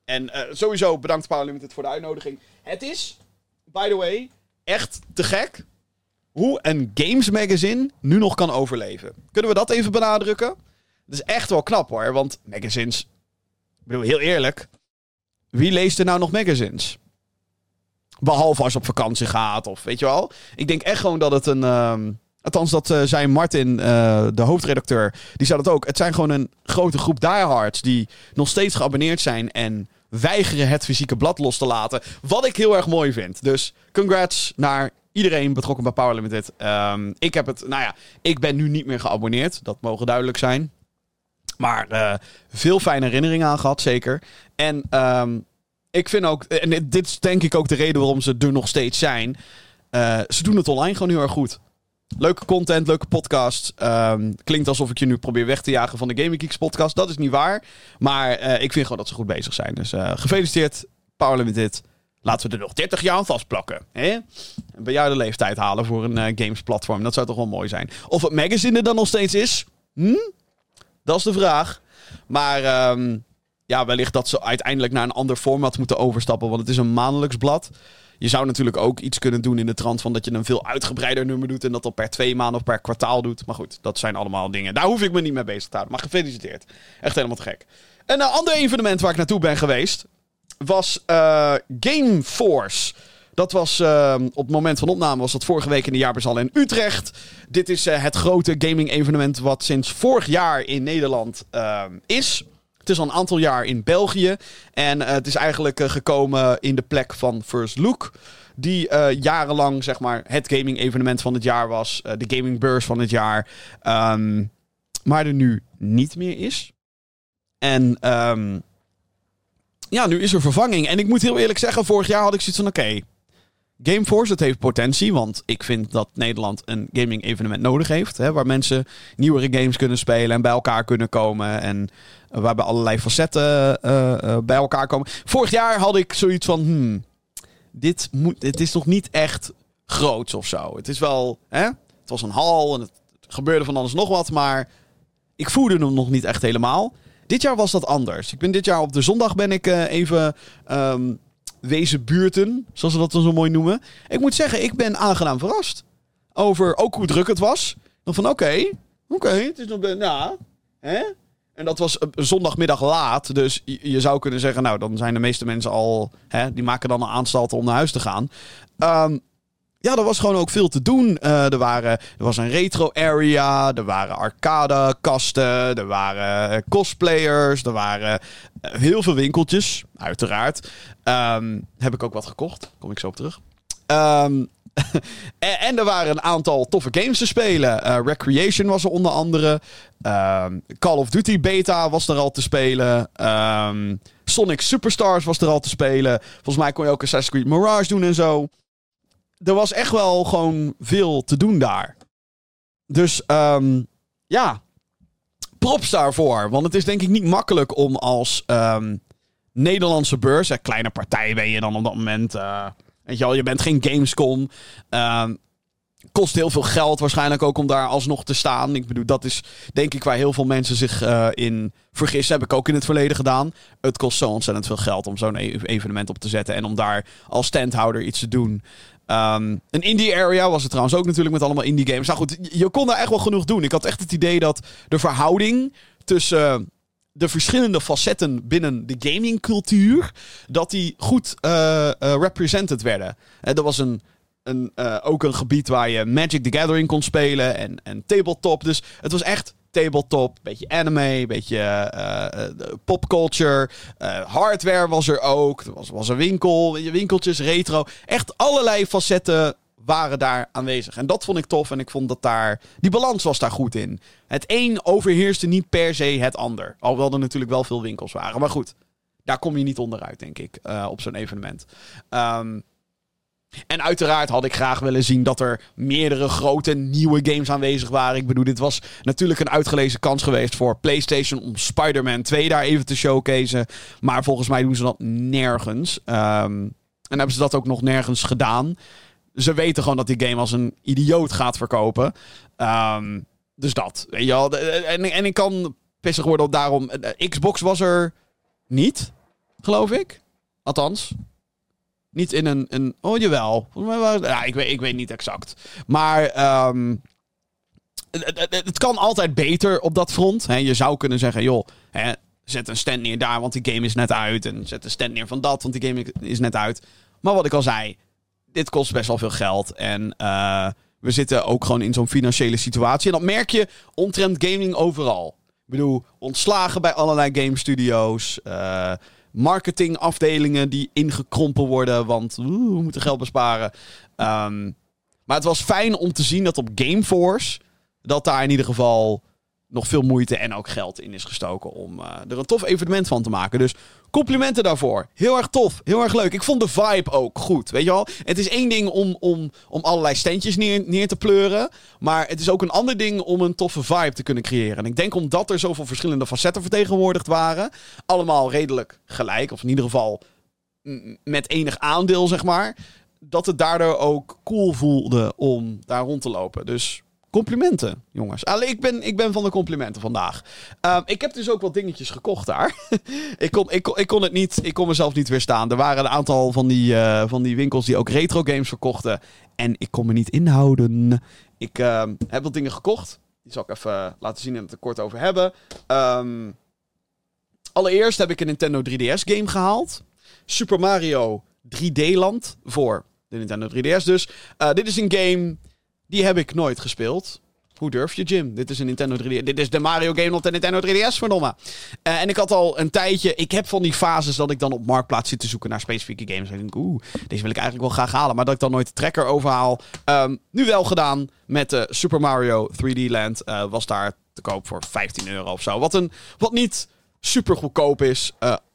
en uh, sowieso bedankt Power Limited voor de uitnodiging. Het is, by the way, echt te gek hoe een games magazine nu nog kan overleven. Kunnen we dat even benadrukken? Dat is echt wel knap hoor, want magazines... Ik bedoel, heel eerlijk. Wie leest er nou nog magazines? Behalve als op vakantie gaat of weet je wel. Ik denk echt gewoon dat het een... Um, althans, dat uh, zei Martin, uh, de hoofdredacteur. Die zei dat ook. Het zijn gewoon een grote groep diehards die nog steeds geabonneerd zijn en weigeren het fysieke blad los te laten. Wat ik heel erg mooi vind. Dus congrats naar iedereen betrokken bij Power Limited. Um, ik heb het, nou ja, ik ben nu niet meer geabonneerd. Dat mogen duidelijk zijn. Maar uh, veel fijne herinneringen aan gehad, zeker. En um, ik vind ook, en dit is denk ik ook de reden waarom ze er nog steeds zijn. Uh, ze doen het online gewoon heel erg goed. Leuke content, leuke podcast. Um, klinkt alsof ik je nu probeer weg te jagen van de Gaming Geeks podcast. Dat is niet waar. Maar uh, ik vind gewoon dat ze goed bezig zijn. Dus uh, gefeliciteerd, Power Limited. Laten we er nog 30 jaar aan vastplakken. Hè? Een bejaarde leeftijd halen voor een uh, games platform. Dat zou toch wel mooi zijn. Of het magazine er dan nog steeds is? Hm? Dat is de vraag. Maar um, ja, wellicht dat ze uiteindelijk naar een ander format moeten overstappen. Want het is een maandelijks blad. Je zou natuurlijk ook iets kunnen doen in de trant van dat je een veel uitgebreider nummer doet. En dat al per twee maanden of per kwartaal doet. Maar goed, dat zijn allemaal dingen. Daar hoef ik me niet mee bezig te houden. Maar gefeliciteerd. Echt helemaal te gek. Een ander evenement waar ik naartoe ben geweest. Was uh, Game Force. Dat was uh, op het moment van opname was dat vorige week in de jaarbezal in Utrecht. Dit is uh, het grote gaming evenement wat sinds vorig jaar in Nederland is. Het is al een aantal jaar in België. En uh, het is eigenlijk uh, gekomen in de plek van First Look. Die uh, jarenlang zeg maar, het gaming evenement van het jaar was. de gaming beurs van het jaar. Um, maar er nu niet meer is. En um, ja, nu is er vervanging. En ik moet heel eerlijk zeggen, vorig jaar had ik zoiets van oké. Gameforce, het heeft potentie, want ik vind dat Nederland een gaming evenement nodig heeft. Hè, waar mensen nieuwere games kunnen spelen en bij elkaar kunnen komen. En waarbij allerlei facetten uh, uh, bij elkaar komen. Vorig jaar had ik zoiets van, hmm, dit, moet, het is nog niet echt groots of zo. Het is wel, hè, het was een hal en het gebeurde van alles nog wat, maar ik voelde hem nog niet echt helemaal. Dit jaar was dat anders. Ik ben dit jaar op de zondag ben ik even um, wezen buurten, zoals ze dat dan zo mooi noemen. Ik moet zeggen, ik ben aangenaam verrast. Over ook hoe druk het was. Dan van oké, oké, het is nog... Nou, hè? En dat was zondagmiddag laat. Dus je zou kunnen zeggen, nou, dan zijn de meeste mensen al... Hè, die maken dan een aanstalten om naar huis te gaan. Um, ja, er was gewoon ook veel te doen. Uh, er, waren, er was een retro area, er waren arcade kasten, er waren cosplayers, er waren heel veel winkeltjes, uiteraard. Um, heb ik ook wat gekocht, kom ik zo op terug. Um, en, er waren een aantal toffe games te spelen. Uh, Recreation was er onder andere. Um, Call of Duty Beta was er al te spelen. Sonic Superstars was er al te spelen. Volgens mij kon je ook Assassin's Creed Mirage doen en zo. Er was echt wel gewoon veel te doen daar. Dus um, ja, props daarvoor. Want het is denk ik niet makkelijk om als Nederlandse beurs... Kleine partij ben je dan op dat moment... Uh, Weet je wel, je bent geen Gamescom. Uh, kost heel veel geld waarschijnlijk ook om daar alsnog te staan. Ik bedoel, dat is denk ik waar heel veel mensen zich uh, in vergissen. Heb ik ook in het verleden gedaan. Het kost zo ontzettend veel geld om zo'n e-, evenement op te zetten. En om daar als standhouder iets te doen. Een indie area was het trouwens ook natuurlijk met allemaal indie games. Nou goed, je kon daar echt wel genoeg doen. Ik had echt het idee dat de verhouding tussen de verschillende facetten binnen de gamingcultuur, dat die goed uh, uh, represented werden. En er was een, uh, ook een gebied waar je Magic the Gathering kon spelen en, en tabletop. Dus het was echt tabletop, beetje anime, beetje popculture. hardware was er ook. Er was, was een winkel, winkeltjes, retro. Echt allerlei facetten waren daar aanwezig. En dat vond ik tof. En ik vond dat daar. Die balans was daar goed in. Het een overheerste niet per se het ander. Alhoewel er natuurlijk wel veel winkels waren. Maar goed, daar kom je niet onderuit, denk ik. Op zo'n evenement. Um, en uiteraard had ik graag willen zien dat er meerdere grote nieuwe games aanwezig waren. Ik bedoel, dit was natuurlijk een uitgelezen kans geweest voor PlayStation om Spider-Man 2 daar even te showcaseen. Maar volgens mij doen ze dat nergens. Um, en hebben ze dat ook nog nergens gedaan ze weten gewoon dat die game als een idioot gaat verkopen. Um, dus dat. Weet je. En, en ik kan pissig worden op daarom. Xbox was er niet, geloof ik. Althans. Niet in een. een oh, jawel. Ja, ik, weet, ik weet niet exact. Maar. Um, het, kan altijd beter op dat front. He, je zou kunnen zeggen, joh, he, zet een stand neer daar, want die game is net uit. En zet een stand neer van dat, want die game is net uit. Maar wat ik al zei, dit kost best wel veel geld. En uh, we zitten ook gewoon in zo'n financiële situatie. En dat merk je omtrent gaming overal. Ik bedoel, ontslagen bij allerlei game studio's. Uh, marketingafdelingen die ingekrompen worden, want we moeten geld besparen. Um, maar het was fijn om te zien dat op Gameforce... dat daar in ieder geval nog veel moeite en ook geld in is gestoken om uh, er een tof evenement van te maken. Dus complimenten daarvoor. Heel erg tof, heel erg leuk. Ik vond de vibe ook goed, weet je wel. Het is één ding om, om, om allerlei standjes neer, neer te pleuren, maar het is ook een ander ding om een toffe vibe te kunnen creëren. En ik denk omdat er zoveel verschillende facetten vertegenwoordigd waren, allemaal redelijk gelijk, of in ieder geval met enig aandeel, zeg maar, dat het daardoor ook cool voelde om daar rond te lopen. Dus Complimenten, jongens. Allee, ik, ben, ik ben van de complimenten vandaag. Uh, ik heb dus ook wat dingetjes gekocht daar. ik, kon, ik, kon, ik, kon het niet, ik kon mezelf niet weerstaan. Er waren een aantal van die, uh, van die winkels die ook retro games verkochten. En ik kon me niet inhouden. Ik uh, heb wat dingen gekocht. Die zal ik even laten zien en het er kort over hebben. Um, allereerst heb ik een Nintendo 3DS game gehaald. Super Mario 3D Land voor de Nintendo 3DS dus. Uh, dit is een game die heb ik nooit gespeeld. Hoe durf je, Jim? Dit is een Nintendo 3DS. Dit is de Mario game op de Nintendo 3DS, verdomme. Uh, en ik had al een tijdje... Ik heb van die fases dat ik dan op Marktplaats zit te zoeken naar specifieke games. En ik denk, oeh, deze wil ik eigenlijk wel graag halen. Maar dat ik dan nooit de trekker overhaal. Um, nu wel gedaan met uh, Super Mario 3D Land. Uh, was daar te koop voor 15 euro of zo. Wat, een, wat niet super goedkoop is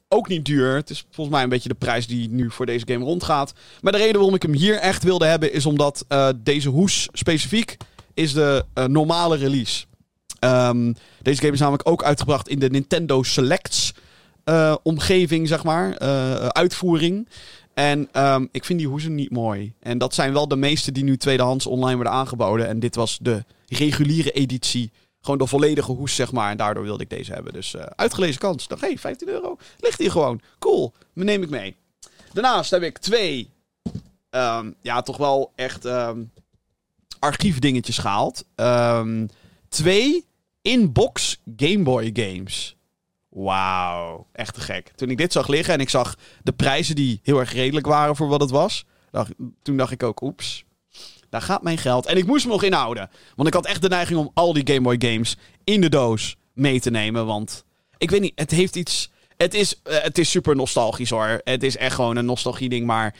ook niet duur. Het is volgens mij een beetje de prijs die nu voor deze game rondgaat. Maar de reden waarom ik hem hier echt wilde hebben is omdat uh, deze hoes specifiek is de uh, normale release. Um, deze game is namelijk ook uitgebracht in de Nintendo Selects uh, omgeving, zeg maar. uitvoering. En um, ik vind die hoezen niet mooi. En dat zijn wel de meeste die nu tweedehands online worden aangeboden. En dit was de reguliere editie gewoon de volledige hoes, zeg maar. En daardoor wilde ik deze hebben. Dus uh, uitgelezen kans. Dan hey, 15 euro. Ligt hier gewoon. Cool. Neem ik mee. Daarnaast heb ik twee, um, ja, toch wel echt um, archiefdingetjes gehaald. Um, twee in-box Game Boy games. Wauw, echt te gek. Toen ik dit zag liggen en ik zag de prijzen die heel erg redelijk waren voor wat het was, dacht, toen dacht ik ook, oeps. Daar gaat mijn geld. En ik moest me nog inhouden. Want ik had echt de neiging om al die Game Boy games in de doos mee te nemen. Want ik weet niet, het heeft iets... Het is, eh, het is super nostalgisch hoor. Het is echt gewoon een nostalgie ding. Maar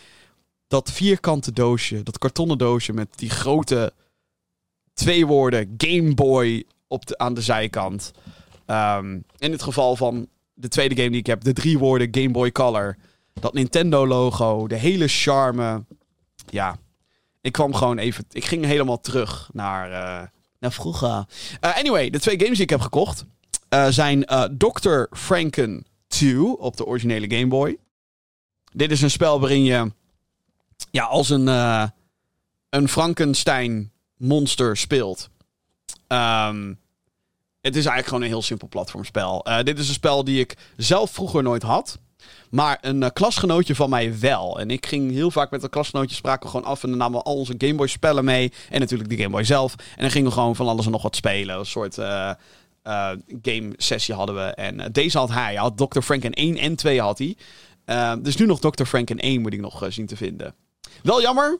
dat vierkante doosje, dat kartonnen doosje met die grote twee woorden Game Boy op de, aan de zijkant. Ehm, in het geval van de tweede game die ik heb, de drie woorden Game Boy Color. Dat Nintendo logo, de hele charme. Ja, ik kwam gewoon even. Ik ging helemaal terug naar, uh, naar vroeger. Uh, anyway, de twee games die ik heb gekocht uh, zijn Dr. Franken 2 op de originele Game Boy. Dit is een spel waarin je ja, als een, een Frankenstein monster speelt. Um, het is eigenlijk gewoon een heel simpel platformspel. Dit is een spel die ik zelf vroeger nooit had. Maar een uh, klasgenootje van mij wel. En ik ging heel vaak met een klasgenootje spraken we gewoon af. En dan namen we al onze Gameboy spellen mee. En natuurlijk de Gameboy zelf. En dan gingen we gewoon van alles en nog wat spelen. Een soort uh, game sessie hadden we. En deze had hij. Hij had Dr. Franken 1 en 2 had hij. dus nu nog Dr. Franken 1 moet ik nog zien te vinden. Wel jammer.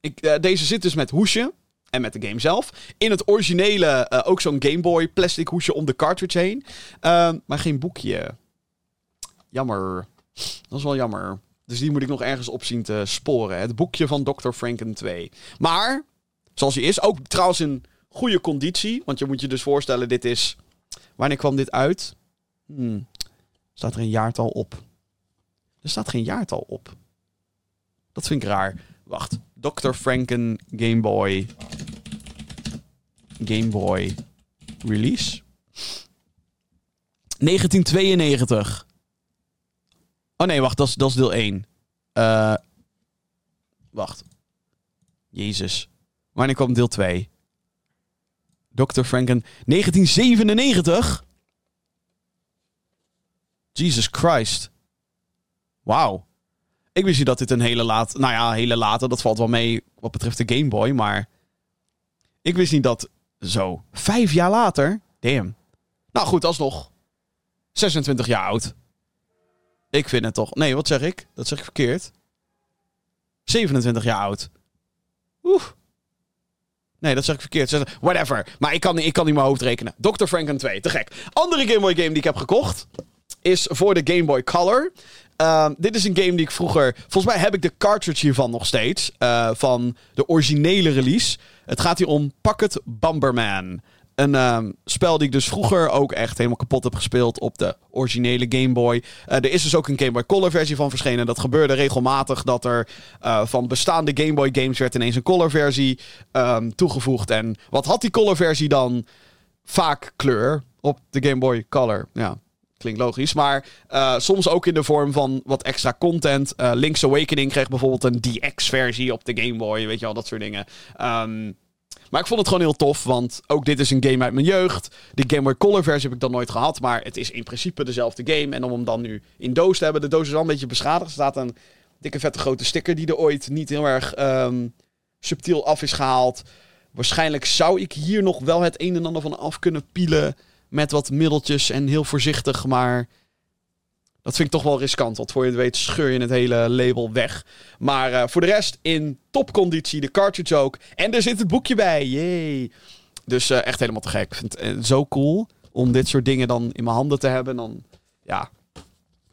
Ik, deze zit dus met hoesje. En met de game zelf. In het originele ook zo'n Game Boy plastic hoesje om de cartridge heen. Uh, maar geen boekje. Jammer. Dat is wel jammer. Dus die moet ik nog ergens op zien te sporen. Het boekje van Dr. Franken 2. Maar, zoals hij is, ook trouwens in goede conditie. Want je moet je dus voorstellen, dit is... Wanneer kwam dit uit? Hmm. Staat er een jaartal op? Er staat geen jaartal op. Dat vind ik raar. Wacht. Dr. Franken Game Boy. Game Boy release. 1992. Oh nee, wacht, dat is, dat is deel 1. Uh, wacht. Jezus. Wanneer kwam deel 2? Dr. Franken. 1997? Jesus Christ. Wauw. Ik wist niet dat dit een hele laat... Nou ja, hele late, dat valt wel mee wat betreft de Game Boy, maar... Ik wist niet dat... Zo, vijf jaar later? Damn. Nou goed, alsnog. 26 jaar oud. Ik vind het toch... Nee, wat zeg ik? Dat zeg ik verkeerd. 27 jaar oud. Oeh. Nee, dat zeg ik verkeerd. Whatever. Maar ik kan, ik kan niet mijn hoofd rekenen. Dr. Franken 2, te gek. Andere Game Boy game die ik heb gekocht... is voor de Game Boy Color. Uh, dit is een game die ik vroeger. Volgens mij heb ik de cartridge hiervan nog steeds. Uh, van de originele release. Het gaat hier om Pocket Bomberman. Een uh, spel die ik dus vroeger ook echt helemaal kapot heb gespeeld op de originele Game Boy. Uh, er is dus ook een Game Boy Color versie van verschenen. Dat gebeurde regelmatig dat er uh, van bestaande Game Boy games werd ineens een color versie um, toegevoegd. En wat had die color versie dan? Vaak kleur op de Game Boy Color. Ja, Klinkt logisch. Maar uh, soms ook in de vorm van wat extra content. Link's Awakening kreeg bijvoorbeeld een DX-versie op de Game Boy. Weet je wel, dat soort dingen. Um, maar ik vond het gewoon heel tof, want ook dit is een game uit mijn jeugd. Die Game Boy Color versie heb ik dan nooit gehad, maar het is in principe dezelfde game. En om hem dan nu in doos te hebben, de doos is wel een beetje beschadigd. Er staat een dikke vette grote sticker die er ooit niet heel erg um, subtiel af is gehaald. Waarschijnlijk zou ik hier nog wel het een en ander van af kunnen pielen met wat middeltjes en heel voorzichtig, maar dat vind ik toch wel riskant. Want voor je het weet scheur je het hele label weg. Maar uh, voor de rest in topconditie, de cartridge ook. En er zit het boekje bij, yay. Dus uh, echt helemaal te gek. Vind uh, zo cool om dit soort dingen dan in mijn handen te hebben. Dan, ja,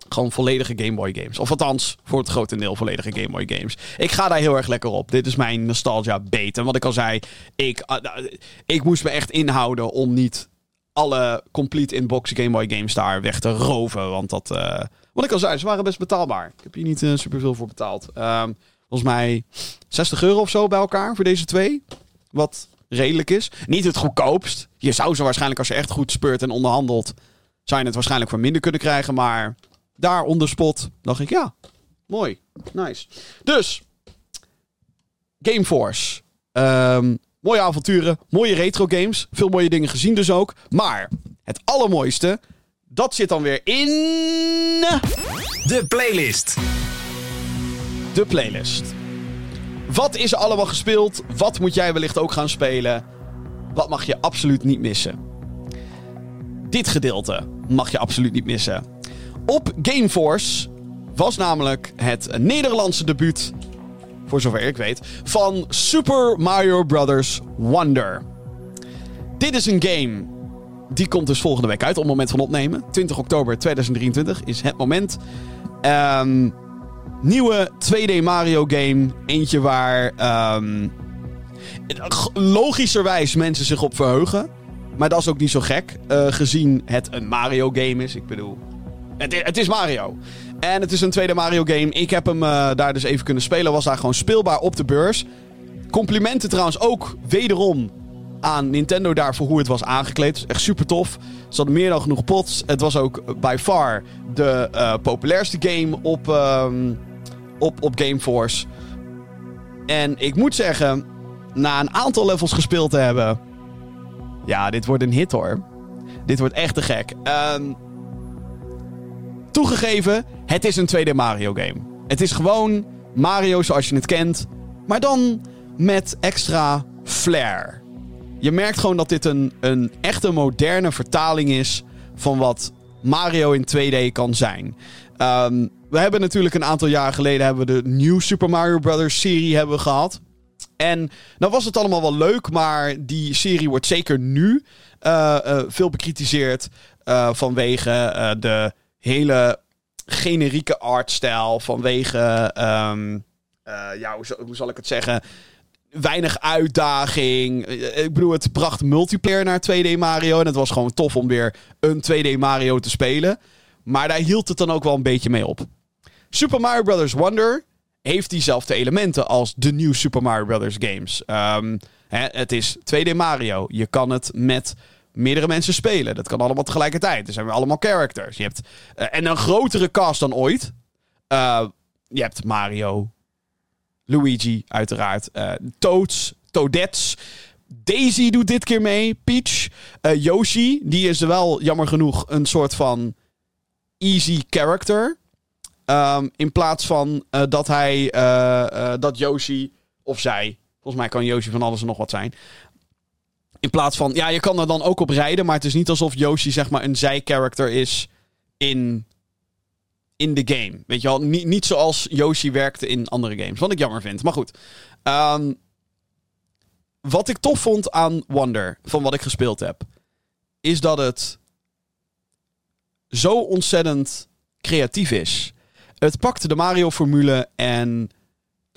gewoon volledige Game Boy games. Of althans, voor het grote deel volledige Game Boy games. Ik ga daar heel erg lekker op. Dit is mijn nostalgia beet. En wat ik al zei, ik, ik moest me echt inhouden om niet alle complete inbox Game Boy games daar weg te roven. Want dat, uh, wat ik al zei, ze waren best betaalbaar. Ik heb hier niet uh, superveel voor betaald. Um, volgens mij 60 euro of zo bij elkaar voor deze twee. Wat redelijk is. Niet het goedkoopst. Je zou ze waarschijnlijk, als je echt goed speurt en onderhandelt, zou je het waarschijnlijk voor minder kunnen krijgen. Maar daar onder spot dacht ik, ja, mooi. Nice. Dus, Gameforce. Um, Mooie avonturen, mooie retro games. Veel mooie dingen gezien dus ook. Maar het allermooiste, dat zit dan weer in... De playlist. De playlist. Wat is er allemaal gespeeld? Wat moet jij wellicht ook gaan spelen? Wat mag je absoluut niet missen? Dit gedeelte mag je absoluut niet missen. Op Gameforce was namelijk het Nederlandse debuut voor zover ik weet, van Super Mario Bros. Wonder. Dit is een game die komt dus volgende week uit op het moment van opnemen. 20 oktober 2023 is het moment. Um, nieuwe 2D Mario game. Eentje waar um, logischerwijs mensen zich op verheugen. Maar dat is ook niet zo gek, uh, gezien het een Mario game is. Ik bedoel, het, het, is Mario. En het is een tweede Mario game. Ik heb hem uh, daar dus even kunnen spelen. Was daar gewoon speelbaar op de beurs. Complimenten trouwens ook wederom aan Nintendo daarvoor hoe het was aangekleed. Is echt super tof. Ze hadden meer dan genoeg pots. Het was ook by far de uh, populairste game op, um, op, op Gameforce. En ik moet zeggen, na een aantal levels gespeeld te hebben... Ja, dit wordt een hit hoor. Dit wordt echt te gek. Um, toegegeven, het is een 2D Mario game. Het is gewoon Mario zoals je het kent. Maar dan met extra flair. Je merkt gewoon dat dit een, een echte moderne vertaling is van wat Mario in 2D kan zijn. Um, we hebben natuurlijk een aantal jaar geleden hebben we de New Super Mario Bros. serie hebben gehad. En nou was het allemaal wel leuk, maar die serie wordt zeker nu uh, uh, veel bekritiseerd uh, vanwege de hele generieke artstijl, vanwege, um, ja, hoe, zal ik het zeggen, weinig uitdaging. Ik bedoel, het bracht multiplayer naar 2D Mario. En het was gewoon tof om weer een 2D Mario te spelen. Maar daar hield het dan ook wel een beetje mee op. Super Mario Bros. Wonder heeft diezelfde elementen als de nieuwe Super Mario Bros. games. Hè, het is 2D Mario. Je kan het met meerdere mensen spelen. Dat kan allemaal tegelijkertijd. Er zijn weer allemaal characters. Je hebt, uh, en een grotere cast dan ooit. Uh, je hebt Mario, Luigi, uiteraard. Uh, Toads, Toadettes. Daisy doet dit keer mee. Peach. Yoshi, die is wel jammer genoeg een soort van easy character. Um, in plaats van dat hij, dat Yoshi, of zij, volgens mij kan Yoshi van alles en nog wat zijn. In plaats van, ja, je kan er dan ook op rijden, maar het is niet alsof Yoshi zeg maar een zij-character is in in de game. Weet je wel, niet, niet zoals Yoshi werkte in andere games. Wat ik jammer vind. Maar goed. Um, wat ik tof vond aan Wonder, van wat ik gespeeld heb, is dat het zo ontzettend creatief is. Het pakte de Mario-formule en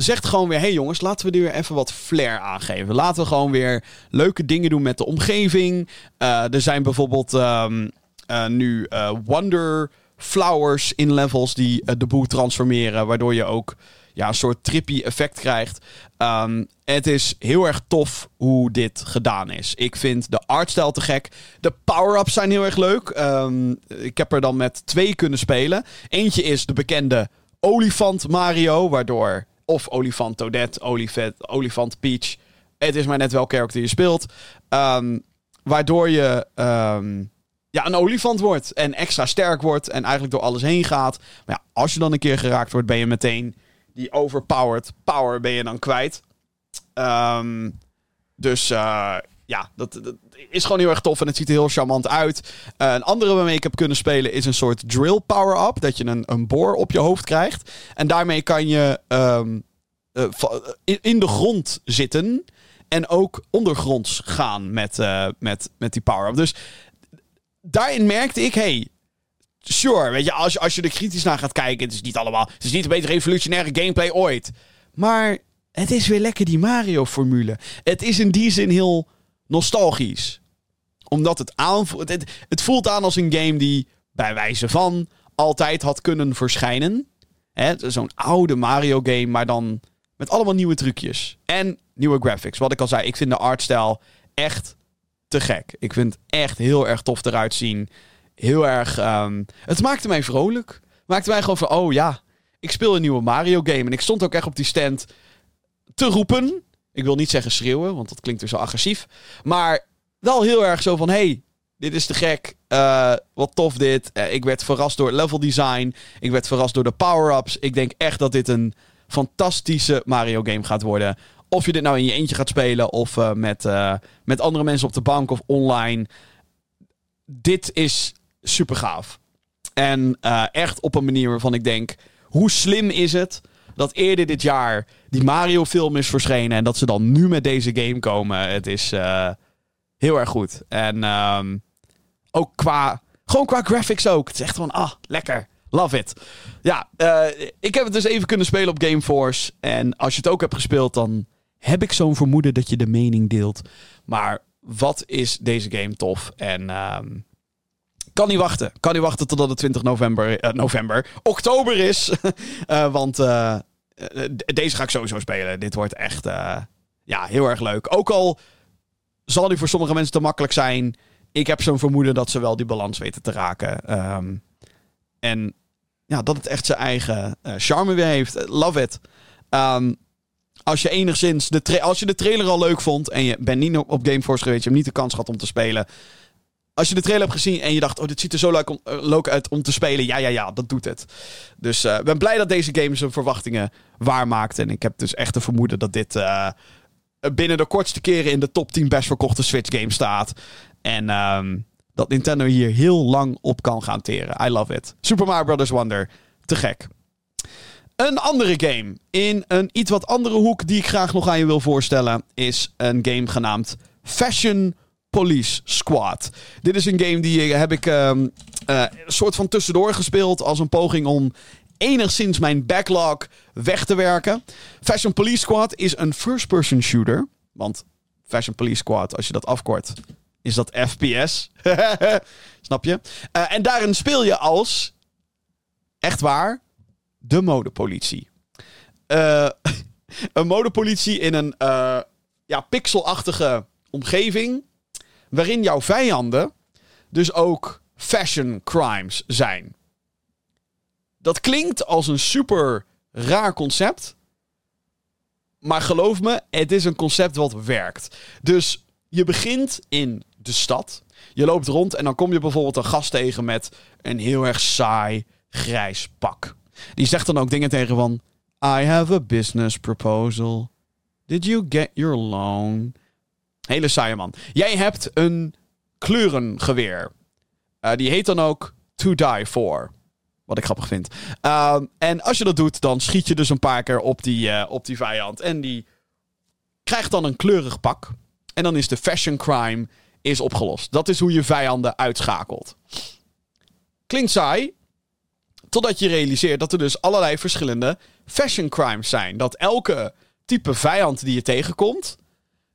zegt gewoon weer: hey jongens, laten we er weer even wat flair aangeven. Laten we gewoon weer leuke dingen doen met de omgeving. Uh, er zijn bijvoorbeeld um, uh, nu uh, Wonder flowers in levels die de boel transformeren. Waardoor je ook ja, een soort trippy effect krijgt. Um, het is heel erg tof hoe dit gedaan is. Ik vind de artstijl te gek. De power-ups zijn heel erg leuk. Um, ik heb er dan met twee kunnen spelen. Eentje is de bekende olifant Mario. Waardoor... Of olifant Toadette, olifant, olifant Peach. Het is maar net welke character je speelt. Um, waardoor je ja, een olifant wordt. En extra sterk wordt. En eigenlijk door alles heen gaat. Maar ja, als je dan een keer geraakt wordt, ben je meteen die overpowered power ben je dan kwijt. Um, dus uh, ja, dat, is gewoon heel erg tof. En het ziet er heel charmant uit. Uh, een andere waarmee ik heb kunnen spelen is een soort drill power-up. Dat je een, een boor op je hoofd krijgt. En daarmee kan je um, in, de grond zitten. En ook ondergronds gaan met, met, met die power-up. Dus daarin merkte ik, hey, sure, weet je, als, je, als je er kritisch naar gaat kijken, het is niet allemaal, het is niet de meest revolutionaire gameplay ooit. Maar het is weer lekker die Mario-formule. Het is in die zin heel nostalgisch. Omdat het aanvoelt, het, voelt aan als een game die bij wijze van altijd had kunnen verschijnen. Zo'n oude Mario-game, maar dan met allemaal nieuwe trucjes. En nieuwe graphics. Wat ik al zei, ik vind de artstijl echt te gek. Ik vind het echt heel erg tof eruit zien. Heel erg. Um, het maakte mij vrolijk. Maakte mij gewoon van: oh ja, ik speel een nieuwe Mario game. En ik stond ook echt op die stand te roepen. Ik wil niet zeggen schreeuwen, want dat klinkt dus zo agressief. Maar wel heel erg zo van: hey, dit is te gek. Uh, wat tof dit. Uh, ik werd verrast door het level design. Ik werd verrast door de power-ups. Ik denk echt dat dit een fantastische Mario game gaat worden. Of je dit nou in je eentje gaat spelen of uh, met, met andere mensen op de bank of online. Dit is super gaaf. En echt op een manier waarvan ik denk: hoe slim is het dat eerder dit jaar die Mario-film is verschenen. En dat ze dan nu met deze game komen. Het is eh, heel erg goed. En ehm, ook qua. Gewoon qua graphics ook. Het is echt van, ah, lekker. Love it. Ja, eh, ik heb het dus even kunnen spelen op Gameforce. En als je het ook hebt gespeeld, dan heb ik zo'n vermoeden dat je de mening deelt. Maar wat is deze game tof? En ehm, kan niet wachten. Kan niet wachten totdat het 20 november, eh, november oktober is. Want deze ga ik sowieso spelen. Dit wordt echt eh, ja, heel erg leuk. Ook al zal die voor sommige mensen te makkelijk zijn. Ik heb zo'n vermoeden dat ze wel die balans weten te raken. Ehm, en ja, dat het echt zijn eigen eh, charme weer heeft. Eh, Love it. Ehm, als je enigszins de, als je de trailer al leuk vond en je bent niet op op Gameforce geweest, je hebt niet de kans gehad om te spelen. Als je de trailer hebt gezien en je dacht, oh, dit ziet er zo leuk, eh, uit om te spelen. Ja, ja, ja, dat doet het. Dus eh, ik ben blij dat deze game zijn verwachtingen waarmaakt. En ik heb dus echt de vermoeden dat dit eh, binnen de kortste keren in de top 10 best verkochte Switch games staat. En ehm, dat Nintendo hier heel lang op kan gaan teren. I love it. Super Mario Bros. Wonder. Te gek. Een andere game in een iets wat andere hoek die ik graag nog aan je wil voorstellen is een game genaamd Fashion Police Squad. Dit is een game die eh, heb ik ehm, eh, een soort van tussendoor gespeeld als een poging om enigszins mijn backlog weg te werken. Fashion Police Squad is een first-person shooter. Want Fashion Police Squad, als je dat afkort, is dat FPS. Snap je? Eh, en daarin speel je als, echt waar, de modepolitie. Eh, een modepolitie in een ja, pixelachtige omgeving. Waarin jouw vijanden dus ook fashion crimes zijn. Dat klinkt als een super raar concept. Maar geloof me, het is een concept wat werkt. Dus je begint in de stad. Je loopt rond en dan kom je bijvoorbeeld een gast tegen met een heel erg saai grijs pak. Die zegt dan ook dingen tegen van... I have a business proposal. Did you get your loan? Hele saaie man. Jij hebt een kleurengeweer. Eh, die heet dan ook To Die For. Wat ik grappig vind. Ehm, en als je dat doet, dan schiet je dus een paar keer op die, eh, op die vijand. En die krijgt dan een kleurig pak. En dan is de fashion crime is opgelost. Dat is hoe je vijanden uitschakelt. Klinkt saai. Totdat je realiseert dat er dus allerlei verschillende fashion crimes zijn. Dat elke type vijand die je tegenkomt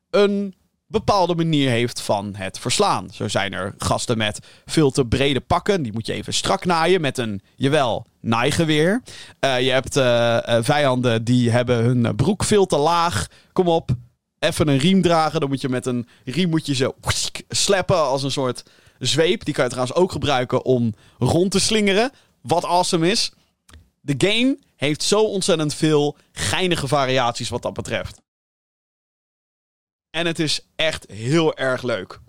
een bepaalde manier heeft van het verslaan. Zo zijn er gasten met veel te brede pakken. Die moet je even strak naaien met een, jawel, naaigeweer. Eh, je hebt eh, eh, vijanden die hebben hun broek veel te laag. Kom op, even een riem dragen. Dan moet je met een riem moet je zo slappen als een soort zweep. Die kan je trouwens ook gebruiken om rond te slingeren. Wat awesome is. De game heeft zo ontzettend veel geinige variaties wat dat betreft. En het is echt heel erg leuk.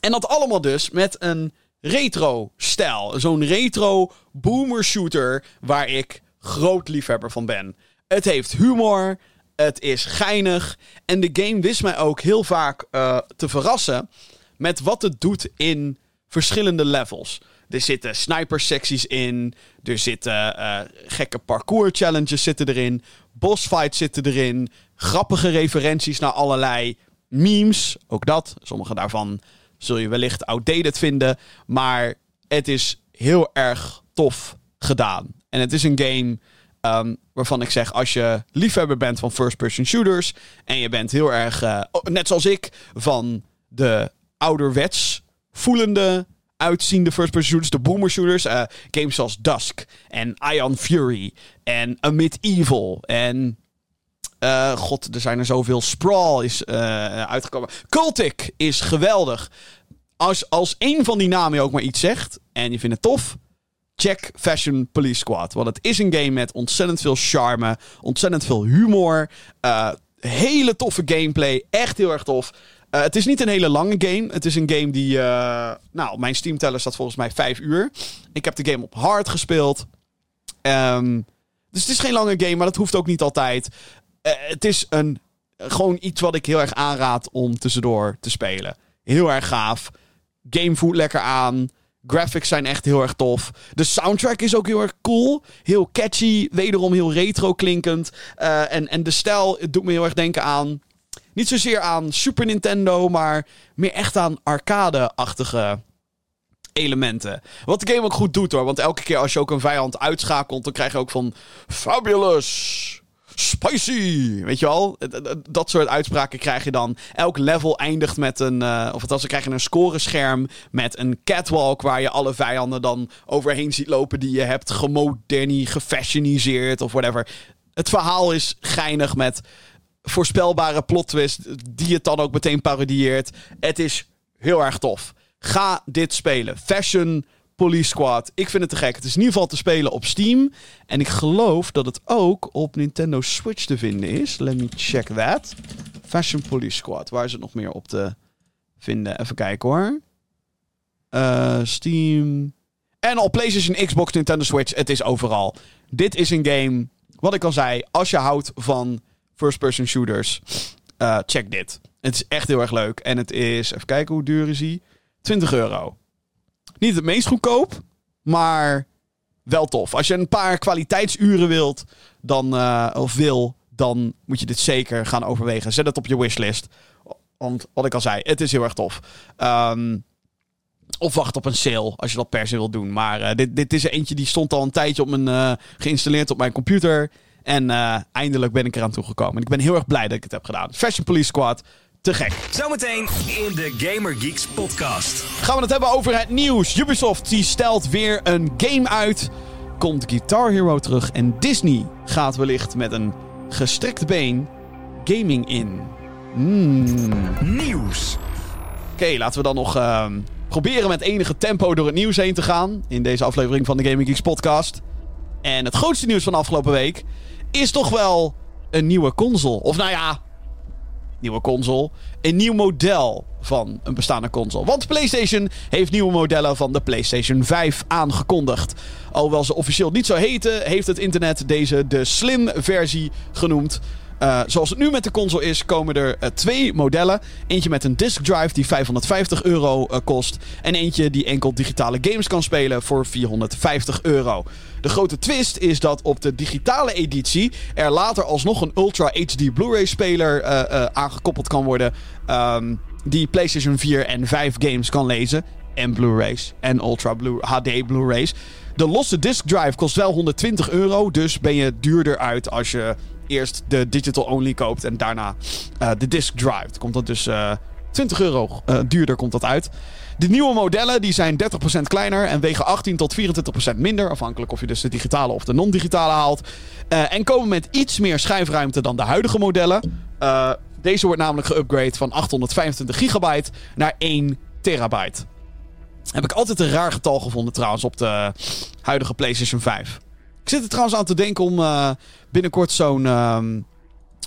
En dat allemaal dus met een retro-stijl. Zo'n retro boomer shooter waar ik groot liefhebber van ben. Het heeft humor, het is geinig. En de game wist mij ook heel vaak eh, te verrassen met wat het doet in verschillende levels. Er zitten sniper secties in. Er zitten eh, gekke parkour challenges zitten erin. Boss fights zitten erin. Grappige referenties naar allerlei memes. Ook dat. Sommige daarvan zul je wellicht outdated vinden. Maar het is heel erg tof gedaan. En het is een game ehm, waarvan ik zeg... als je liefhebber bent van first-person shooters... en je bent heel erg, eh, net zoals ik... van de ouderwets voelende uitziende first-person shooters, de boomer shooters. eh, games zoals Dusk en Ion Fury en Amid Evil en... eh, God, er zijn er zoveel. Sprawl is eh, uitgekomen. Cultic is geweldig. Als, als één van die namen ook maar iets zegt en je vindt het tof, check Fashion Police Squad. Want het is een game met ontzettend veel charme, ontzettend veel humor, hele toffe gameplay, echt heel erg tof. Eh, het is niet een hele lange game. Het is een game die. eh, nou, mijn Steam teller staat volgens mij 5 uur. Ik heb de game op hard gespeeld. Ehm, dus het is geen lange game, maar dat hoeft ook niet altijd. Eh, het is een, gewoon iets wat ik heel erg aanraad om tussendoor te spelen. Heel erg gaaf. Game voelt lekker aan. Graphics zijn echt heel erg tof. De soundtrack is ook heel erg cool. Heel catchy. Wederom heel retro klinkend. En, en de stijl doet me heel erg denken aan. Niet zozeer aan Super Nintendo, maar meer echt aan arcade-achtige elementen. Wat de game ook goed doet hoor. Want elke keer als je ook een vijand uitschakelt, dan krijg je ook van Fabulous. Spicy! Weet je wel? Dat soort uitspraken krijg je dan. Elk level eindigt met een. Uh, of althans, dan krijg je een scorescherm met een catwalk. Waar je alle vijanden dan overheen ziet lopen. die je hebt gemoderniseerd, gefashioniseerd of whatever. Het verhaal is geinig met voorspelbare plot twist. die het dan ook meteen parodieert. Het is heel erg tof. Ga dit spelen. Fashion Police Squad. Ik vind het te gek. Het is in ieder geval te spelen op Steam. En ik geloof dat het ook op Nintendo Switch te vinden is. Let me check that. Fashion Police Squad. Waar is het nog meer op te vinden? Even kijken hoor. Uh, Steam. En op PlayStation, Xbox, Nintendo Switch. Het is overal. Dit is een game. Wat ik al zei. Als je houdt van first-person shooters. Uh, check dit. Het is echt heel erg leuk. En het is. Even kijken hoe duur is hij. 20 euro. Niet het meest goedkoop, maar wel tof. Als je een paar kwaliteitsuren wilt, dan, uh, of wil, dan moet je dit zeker gaan overwegen. Zet het op je wishlist. Want wat ik al zei, het is heel erg tof. Um, of wacht op een sale als je dat per se wilt doen. Maar uh, dit, dit is er eentje die stond al een tijdje op mijn, geïnstalleerd op mijn computer. En eindelijk ben ik eraan toegekomen. En ik ben heel erg blij dat ik het heb gedaan. Fashion Police Squad te gek. Zometeen in de Gamer Geeks podcast. Gaan we het hebben over het nieuws. Ubisoft die stelt weer een game uit. Komt Guitar Hero terug en Disney gaat wellicht met een gestrekte been gaming in. Mm. Nieuws. Oké, laten we dan nog uh, proberen met enige tempo door het nieuws heen te gaan. In deze aflevering van de Gaming Geeks podcast. En het grootste nieuws van de afgelopen week is toch wel een nieuwe console. Of nou ja, nieuwe console. Een nieuw model van een bestaande console. Want PlayStation heeft nieuwe modellen van de PlayStation 5 aangekondigd. Alhoewel ze officieel niet zo heten, heeft het internet deze de Slim-versie genoemd. Uh, zoals het nu met de console is, komen er uh, twee modellen. Eentje met een disk drive die 550 euro uh, kost. En eentje die enkel digitale games kan spelen voor 450 euro. De grote twist is dat op de digitale editie er later alsnog een Ultra HD Blu-ray speler aangekoppeld kan worden. Um, die PlayStation 4 en 5 games kan lezen. En Blu-rays. En Ultra Blu HD Blu-rays. De losse disk drive kost wel 120 euro. Dus ben je duurder uit als je eerst de digital only koopt en daarna uh, de disk drive. Komt dat dus uh, 20 euro uh, duurder komt dat uit. De nieuwe modellen die zijn 30% kleiner en wegen 18 tot 24% minder. Afhankelijk of je dus de digitale of de non-digitale haalt. En komen met iets meer schijfruimte dan de huidige modellen. Deze wordt namelijk geüpgrade van 825 gigabyte naar 1 terabyte. Heb ik altijd een raar getal gevonden trouwens op de huidige PlayStation 5. Ik zit er trouwens aan te denken om binnenkort zo'n. Um,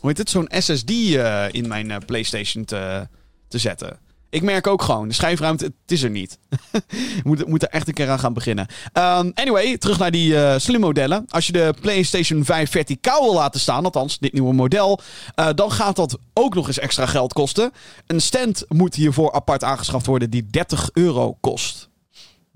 hoe heet het? Zo'n SSD uh, in mijn uh, PlayStation te, te zetten. Ik merk ook gewoon, de schijfruimte, het is er niet. moet, moet er echt een keer aan gaan beginnen. Um, anyway, terug naar die uh, slim modellen. Als je de PlayStation 5 verticaal wil laten staan, althans dit nieuwe model, dan gaat dat ook nog eens extra geld kosten. Een stand moet hiervoor apart aangeschaft worden die 30 euro kost.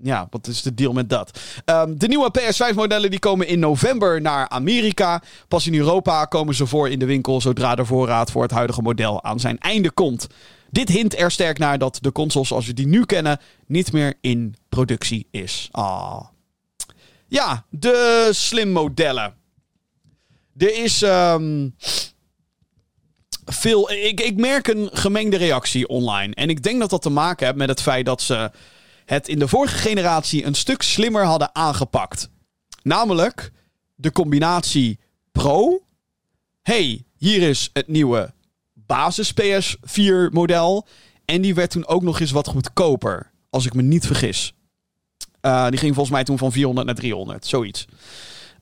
Ja, wat is de deal met dat? Um, de nieuwe PS5-modellen die komen in november naar Amerika. Pas in Europa komen ze voor in de winkel zodra de voorraad voor het huidige model aan zijn einde komt. Dit hint er sterk naar dat de console zoals we die nu kennen niet meer in productie is. Ah. Ja, de slim modellen. Er is um, veel. Ik, ik merk een gemengde reactie online. En ik denk dat dat te maken heeft met het feit dat ze het in de vorige generatie een stuk slimmer hadden aangepakt. Namelijk de combinatie Pro. hey, hier is het nieuwe basis PS4 model. En die werd toen ook nog eens wat goedkoper. Als ik me niet vergis. Uh, die ging volgens mij toen van 400 naar 300. Zoiets.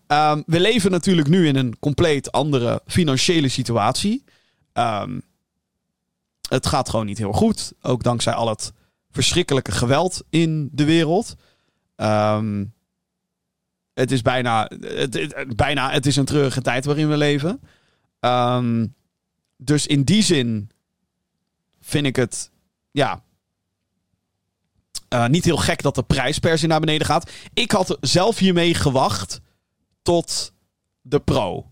Um, we leven natuurlijk nu in een compleet andere financiële situatie. Um, het gaat gewoon niet heel goed. Ook dankzij al het verschrikkelijke geweld in de wereld. Um, het is bijna het, bijna. het is een treurige tijd waarin we leven. Um, dus in die zin vind ik het. Ja. Uh, niet heel gek dat de prijs per se naar beneden gaat. Ik had zelf hiermee gewacht tot de Pro.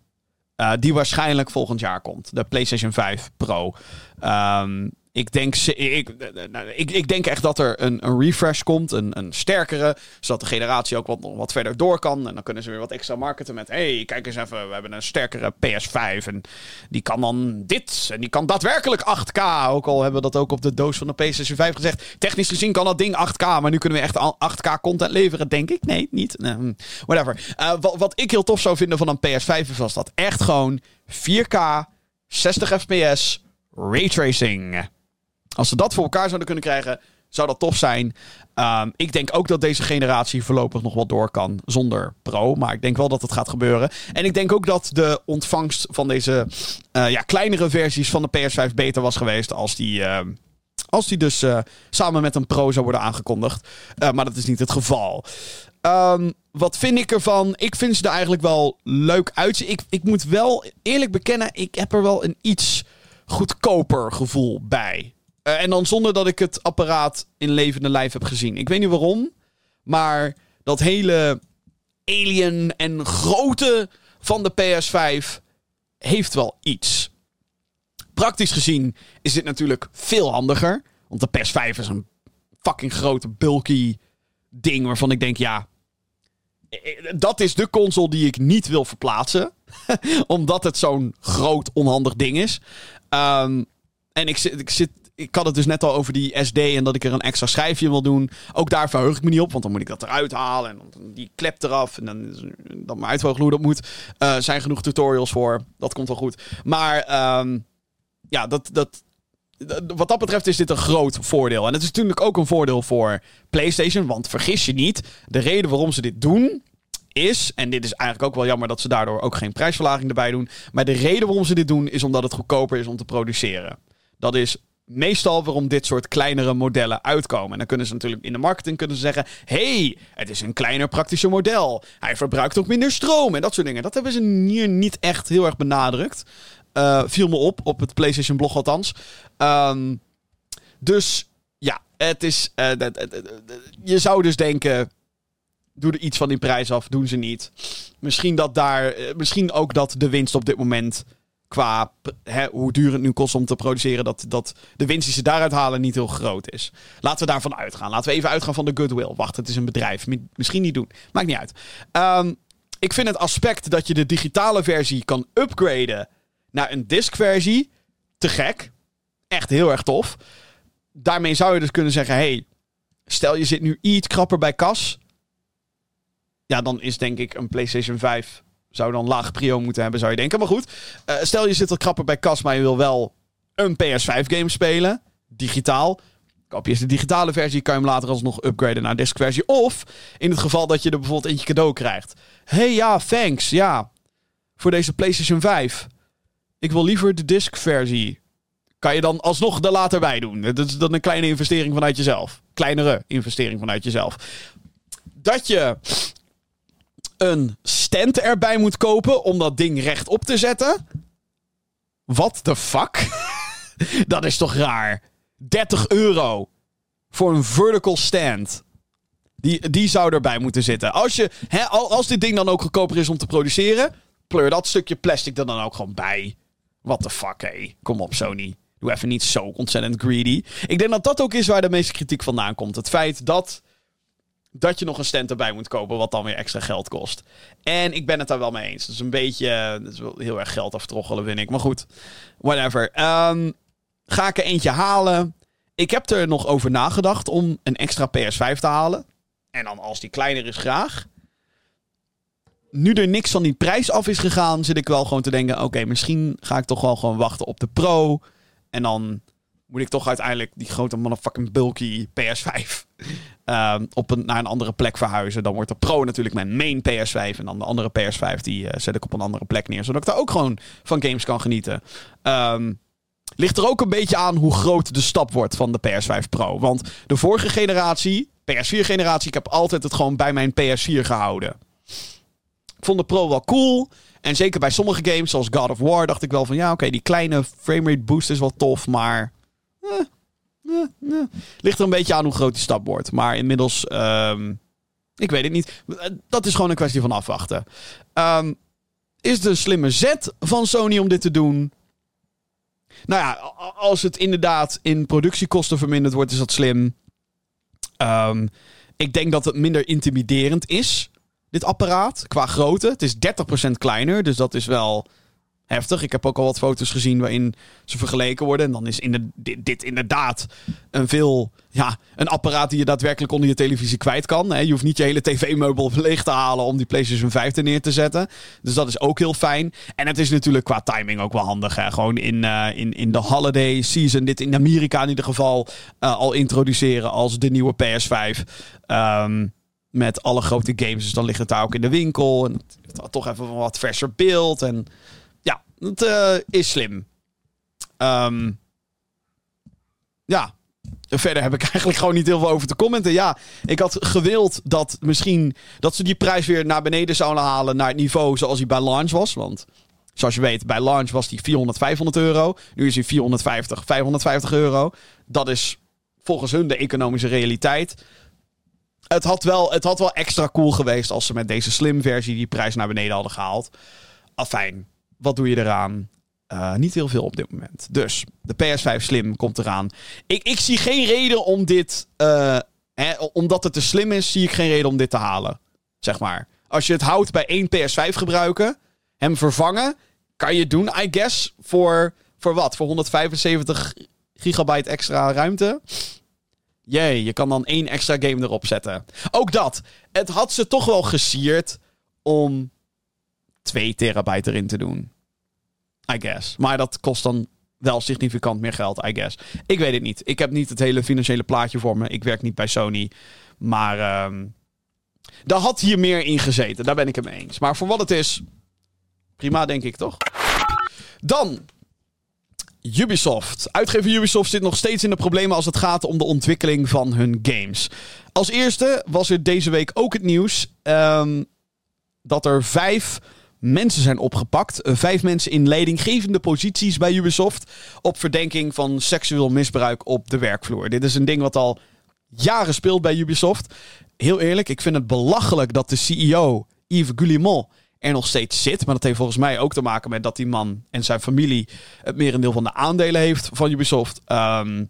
Uh, die waarschijnlijk volgend jaar komt. De PlayStation 5 Pro. Um, ik denk, ik, ik, ik denk echt dat er een, een refresh komt, een, een sterkere, zodat de generatie ook wat, wat verder door kan. En dan kunnen ze weer wat extra marketen met, hey, kijk eens even, we hebben een sterkere PS5 en die kan dan dit en die kan daadwerkelijk 8K. Ook al hebben we dat ook op de doos van de PlayStation 5 gezegd. Technisch gezien kan dat ding 8K, maar nu kunnen we echt 8K content leveren, denk ik. Nee, niet. Hm, whatever. Uh, wat, wat ik heel tof zou vinden van een PS5 is als dat echt gewoon 4K, 60 fps, raytracing. Als ze dat voor elkaar zouden kunnen krijgen, zou dat tof zijn. Um, ik denk ook dat deze generatie voorlopig nog wel door kan zonder Pro. Maar ik denk wel dat het gaat gebeuren. En ik denk ook dat de ontvangst van deze uh, ja, kleinere versies van de PS5 beter was geweest als die. Uh, als die dus uh, samen met een Pro zou worden aangekondigd. Uh, maar dat is niet het geval. Um, wat vind ik ervan? Ik vind ze er eigenlijk wel leuk uitzien. Ik, ik moet wel eerlijk bekennen, ik heb er wel een iets goedkoper gevoel bij. Uh, en dan zonder dat ik het apparaat in levende lijf heb gezien. Ik weet niet waarom, maar dat hele alien en grote van de PS5 heeft wel iets. Praktisch gezien is dit natuurlijk veel handiger. Want de PS5 is een fucking grote, bulky ding waarvan ik denk, ja. Dat is de console die ik niet wil verplaatsen. omdat het zo'n groot, onhandig ding is. Um, en ik zit, ik zit ik had het dus net al over die SD en dat ik er een extra schijfje wil doen. Ook daar verheug ik me niet op, want dan moet ik dat eruit halen. En dan die klep eraf en dan, dan maar uitvogelen hoe dat moet. Uh, zijn genoeg tutorials voor. Dat komt wel goed. Maar um, ja, dat, dat, wat dat betreft is dit een groot voordeel. En het is natuurlijk ook een voordeel voor PlayStation. Want vergis je niet, de reden waarom ze dit doen is, en dit is eigenlijk ook wel jammer dat ze daardoor ook geen prijsverlaging erbij doen. Maar de reden waarom ze dit doen is omdat het goedkoper is om te produceren. Dat is meestal waarom dit soort kleinere modellen uitkomen. En dan kunnen ze natuurlijk in de marketing kunnen ze zeggen: hey, het is een kleiner praktischer model. Hij verbruikt ook minder stroom en dat soort dingen. Dat hebben ze hier niet echt heel erg benadrukt. Uh, viel me op, op het PlayStation blog althans. Um, dus ja, het is. Uh, je zou dus denken. Doe er iets van die prijs af, doen ze niet. Misschien dat daar. Uh, misschien ook dat de winst op dit moment qua hè, hoe duur het nu kost om te produceren, dat, dat de winst die ze daaruit halen niet heel groot is. Laten we daarvan uitgaan. Laten we even uitgaan van de goodwill. Wacht, het is een bedrijf. Misschien niet doen. Maakt niet uit. Um, ik vind het aspect dat je de digitale versie kan upgraden naar een diskversie te gek. Echt heel erg tof. Daarmee zou je dus kunnen zeggen: hey, stel je zit nu iets krapper bij kas. Ja, dan is denk ik een PlayStation 5 zou dan laag prio moeten hebben, zou je denken. Maar goed, uh, stel je zit er krapper bij kas, maar je wil wel een PS5-game spelen. Digitaal. Koop je de digitale versie, kan je hem later alsnog upgraden naar diskversie. Of in het geval dat je er bijvoorbeeld eentje cadeau krijgt. hey, ja, thanks. Ja, voor deze PlayStation 5. Ik wil liever de diskversie. Kan je dan alsnog er later bij doen. Dat is dan een kleine investering vanuit jezelf. Kleinere investering vanuit jezelf. Dat je een stand erbij moet kopen om dat ding rechtop te zetten. What the fuck? dat is toch raar? 30 euro voor een vertical stand. Die, die zou erbij moeten zitten. Als, je, hè, als dit ding dan ook goedkoper is om te produceren, pleur dat stukje plastic er dan ook gewoon bij. What the fuck, hé. Kom op, Sony. Doe even niet zo ontzettend greedy. Ik denk dat dat ook is waar de meeste kritiek vandaan komt. Het feit dat dat je nog een stand erbij moet kopen, wat dan weer extra geld kost. En ik ben het daar wel mee eens. Dat is een beetje, dat is wel heel erg geld aftroggelen, vind ik. Maar goed, whatever. Um, ga ik er eentje halen? Ik heb er nog over nagedacht om een extra PS5 te halen. En dan als die kleiner is, graag. Nu er niks van die prijs af is gegaan, zit ik wel gewoon te denken: oké, misschien ga ik toch wel gewoon wachten op de Pro. En dan moet ik toch uiteindelijk die grote motherfucking bulky PS5 uh, op een, naar een andere plek verhuizen. Dan wordt de Pro natuurlijk mijn main PS5. En dan de andere PS5 die uh, zet ik op een andere plek neer. Zodat ik daar ook gewoon van games kan genieten. Um, ligt er ook een beetje aan hoe groot de stap wordt van de PS5 Pro. Want de vorige generatie, PS4 generatie, ik heb altijd het gewoon bij mijn PS4 gehouden. Ik vond de Pro wel cool. En zeker bij sommige games, zoals God of War, dacht ik wel van ja, oké, die kleine framerate boost is wel tof, maar. Eh, eh, eh. ligt er een beetje aan hoe groot die stap wordt. Maar inmiddels, ehm, ik weet het niet. Dat is gewoon een kwestie van afwachten. Ehm, is een slimme zet van Sony om dit te doen? Nou ja, als het inderdaad in productiekosten verminderd wordt, is dat slim. Ehm, ik denk dat het minder intimiderend is, dit apparaat, qua grootte. Het is 30% kleiner, dus dat is wel heftig. Ik heb ook al wat foto's gezien waarin ze vergeleken worden. En dan is in dit, dit inderdaad een veel... Ja, een apparaat die je daadwerkelijk onder je televisie kwijt kan. Hè. Je hoeft niet je hele tv-meubel leeg te halen om die PlayStation 5 er neer te zetten. Dus dat is ook heel fijn. En het is natuurlijk qua timing ook wel handig. Hè. Gewoon in, eh, in, in de holiday season, dit in Amerika in ieder geval, eh, al introduceren als de nieuwe PS5. Ehm, met alle grote games. Dus dan ligt het daar ook in de winkel. En het toch even wat verser beeld. En het eh, is slim. Ehm, ja, verder heb ik eigenlijk gewoon niet heel veel over te commenten. Ja, ik had gewild dat misschien dat ze die prijs weer naar beneden zouden halen naar het niveau zoals hij bij launch was. Want zoals je weet, bij launch was die 400, 500 euro. Nu is hij 450, 550 euro. Dat is volgens hun de economische realiteit. Het had, wel, het had wel extra cool geweest als ze met deze slim versie die prijs naar beneden hadden gehaald. Afijn, wat doe je eraan? Eh, niet heel veel op dit moment. Dus de PS5 Slim komt eraan. Ik, ik zie geen reden om dit. eh, hè, omdat het te slim is, zie ik geen reden om dit te halen. Zeg maar. Als je het houdt bij één PS5 gebruiken, hem vervangen, kan je doen, I guess. Voor, voor wat? Voor 175 gigabyte extra ruimte? Jee, je kan dan één extra game erop zetten. Ook dat. Het had ze toch wel gesierd om 2 terabyte erin te doen. I guess. Maar dat kost dan wel significant meer geld, I guess. Ik weet het niet. Ik heb niet het hele financiële plaatje voor me. Ik werk niet bij Sony. Maar ehm daar had hier meer in gezeten. Daar ben ik het mee eens. Maar voor wat het is, prima denk ik toch? Dan Ubisoft. Uitgever Ubisoft zit nog steeds in de problemen als het gaat om de ontwikkeling van hun games. Als eerste was er deze week ook het nieuws ehm, dat er vijf mensen zijn opgepakt. Eh, Vijf mensen in leidinggevende posities bij Ubisoft. Op verdenking van seksueel misbruik op de werkvloer. Dit is een ding wat al jaren speelt bij Ubisoft. Heel eerlijk, ik vind het belachelijk dat de CEO, Yves Guillemot, er nog steeds zit. Maar dat heeft volgens mij ook te maken met dat die man en zijn familie het merendeel van de aandelen heeft van Ubisoft. Er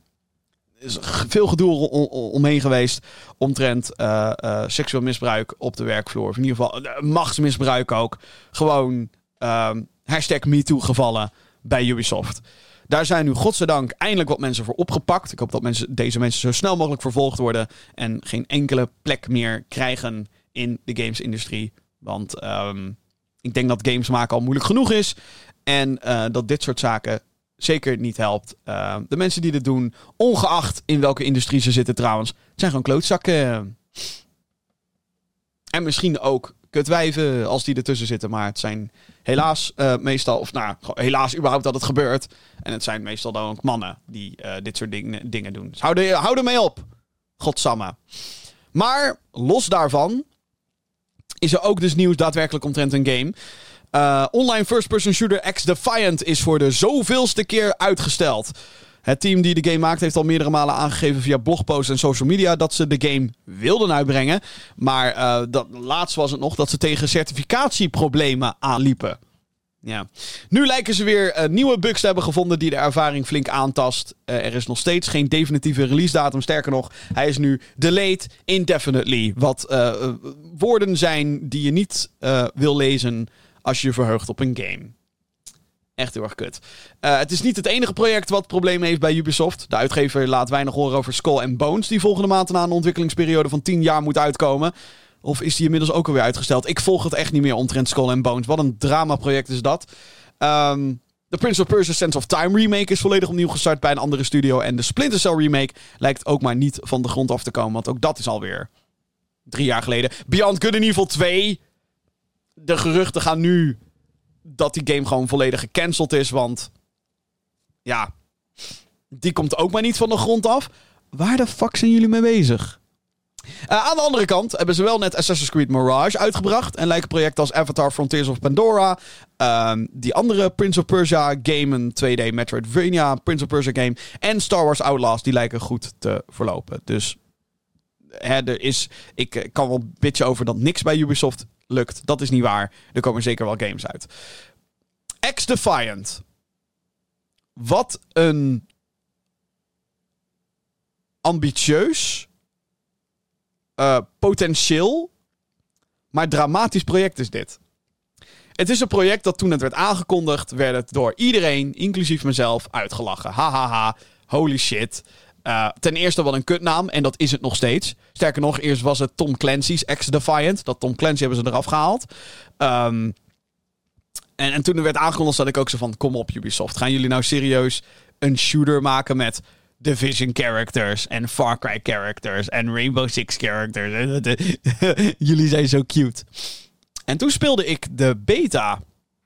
is veel gedoe omheen geweest omtrent eh, eh, seksueel misbruik op de werkvloer. Of in ieder geval eh, machtsmisbruik ook. Gewoon ehm hashtag MeToo gevallen bij Ubisoft. Daar zijn nu godzijdank eindelijk wat mensen voor opgepakt. Ik hoop dat mensen, deze mensen zo snel mogelijk vervolgd worden. En geen enkele plek meer krijgen in de gamesindustrie. Want ehm, ik denk dat games maken al moeilijk genoeg is. En dat dit soort zaken zeker niet helpt. Eh, de mensen die dit doen, ongeacht in welke industrie ze zitten trouwens, zijn gewoon klootzakken. En misschien ook kutwijven als die ertussen zitten. Maar het zijn helaas eh, meestal, of nou, helaas überhaupt dat het gebeurt. En het zijn meestal dan ook mannen die eh, dit soort dingen, dingen doen. Dus hou, er, hou er mee op. Godsamme. Maar los daarvan is er ook dus nieuws daadwerkelijk omtrent een game. Eh, online first-person shooter X Defiant is voor de zoveelste keer uitgesteld. Het team die de game maakt heeft al meerdere malen aangegeven via blogposts en social media dat ze de game wilden uitbrengen. Maar eh, dat, laatst was het nog dat ze tegen certificatieproblemen aanliepen. Ja. Nu lijken ze weer eh, nieuwe bugs te hebben gevonden die de ervaring flink aantast. Er is nog steeds geen definitieve release datum. Sterker nog, hij is nu delayed indefinitely. Wat woorden zijn die je niet wil lezen als je je verheugt op een game. Echt heel erg kut. Eh, het is niet het enige project wat problemen heeft bij Ubisoft. De uitgever laat weinig horen over Skull and Bones, die volgende maand na een ontwikkelingsperiode van 10 jaar moet uitkomen. Of is die inmiddels ook alweer uitgesteld? Ik volg het echt niet meer omtrent Skull and Bones. Wat een dramaproject is dat. Ehm, de Prince of Persia Sense of Time remake is volledig opnieuw gestart bij een andere studio. En de Splinter Cell remake lijkt ook maar niet van de grond af te komen. Want ook dat is alweer drie jaar geleden. Beyond Good and Evil 2. De geruchten gaan nu dat die game gewoon volledig gecanceld is. Want ja, die komt ook maar niet van de grond af. Waar de fuck zijn jullie mee bezig? aan de andere kant hebben ze wel net Assassin's Creed Mirage uitgebracht. En lijken projecten als Avatar Frontiers of Pandora. ehm, die andere Prince of Persia game, een 2D Metroidvania Prince of Persia game. En Star Wars Outlaws, die lijken goed te verlopen. Dus hè, er is, ik eh, kan wel bitchen over dat niks bij Ubisoft lukt. Dat is niet waar. Er komen zeker wel games uit. X-Defiant. Wat een ambitieus, eh, potentieel, maar dramatisch project is dit. Het is een project dat toen het werd aangekondigd, werd het door iedereen, inclusief mezelf, uitgelachen. Hahaha, holy shit. Eh, ten eerste wel een kutnaam en dat is het nog steeds. Sterker nog, eerst was het Tom Clancy's X-Defiant. Dat Tom Clancy hebben ze eraf gehaald. Ehm, en, en toen er werd aangekondigd, zat ik ook zo van: kom op, Ubisoft. Gaan jullie nou serieus een shooter maken met Division characters en Far Cry characters en Rainbow Six characters? jullie zijn zo cute. En toen speelde ik de beta.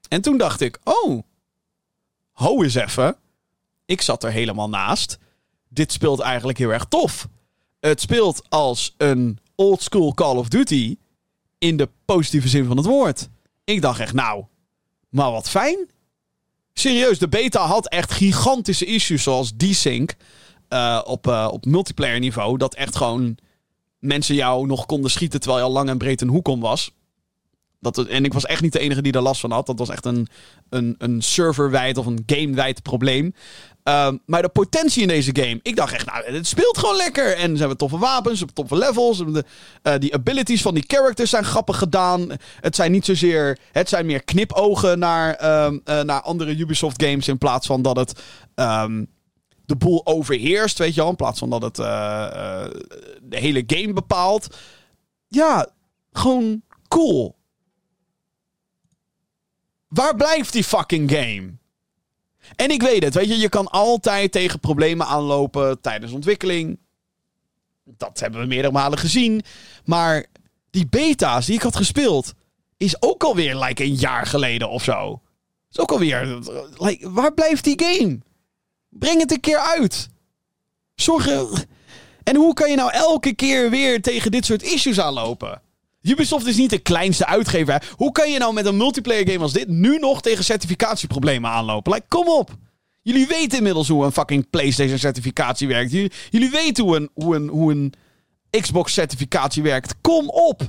En toen dacht ik: oh, ho eens even. Ik zat er helemaal naast. Dit speelt eigenlijk heel erg tof. Het speelt als een old school Call of Duty in de positieve zin van het woord. Ik dacht echt, nou, maar wat fijn. Serieus, de beta had echt gigantische issues zoals desync uh, op, uh, op multiplayer niveau. Dat echt gewoon mensen jou nog konden schieten terwijl je al lang en breed een hoek om was. Dat, en ik was echt niet de enige die daar last van had. Dat was echt een, een, een serverwijd of een gamewijd probleem. Um, maar de potentie in deze game. Ik dacht echt, nou, het speelt gewoon lekker. En ze hebben toffe wapens, ze hebben toffe levels. De, uh, die abilities van die characters zijn grappig gedaan. Het zijn niet zozeer. Het zijn meer knipogen naar, um, uh, naar andere Ubisoft games. In plaats van dat het. Um, de boel overheerst, weet je wel. In plaats van dat het uh, de hele game bepaalt. Ja, gewoon cool. Waar blijft die fucking game? En ik weet het, weet je, je kan altijd tegen problemen aanlopen tijdens ontwikkeling. Dat hebben we meerdere malen gezien. Maar die beta's die ik had gespeeld, is ook alweer like een jaar geleden of zo. Is ook alweer. Like, waar blijft die game? Breng het een keer uit. Zorg. En hoe kan je nou elke keer weer tegen dit soort issues aanlopen? Ubisoft is niet de kleinste uitgever. Hoe kan je nou met een multiplayer game als dit nu nog tegen certificatieproblemen aanlopen? Kom op. Jullie weten inmiddels hoe een fucking PlayStation certificatie werkt. Jullie, jullie weten hoe een, hoe, een, hoe een Xbox certificatie werkt. Kom op.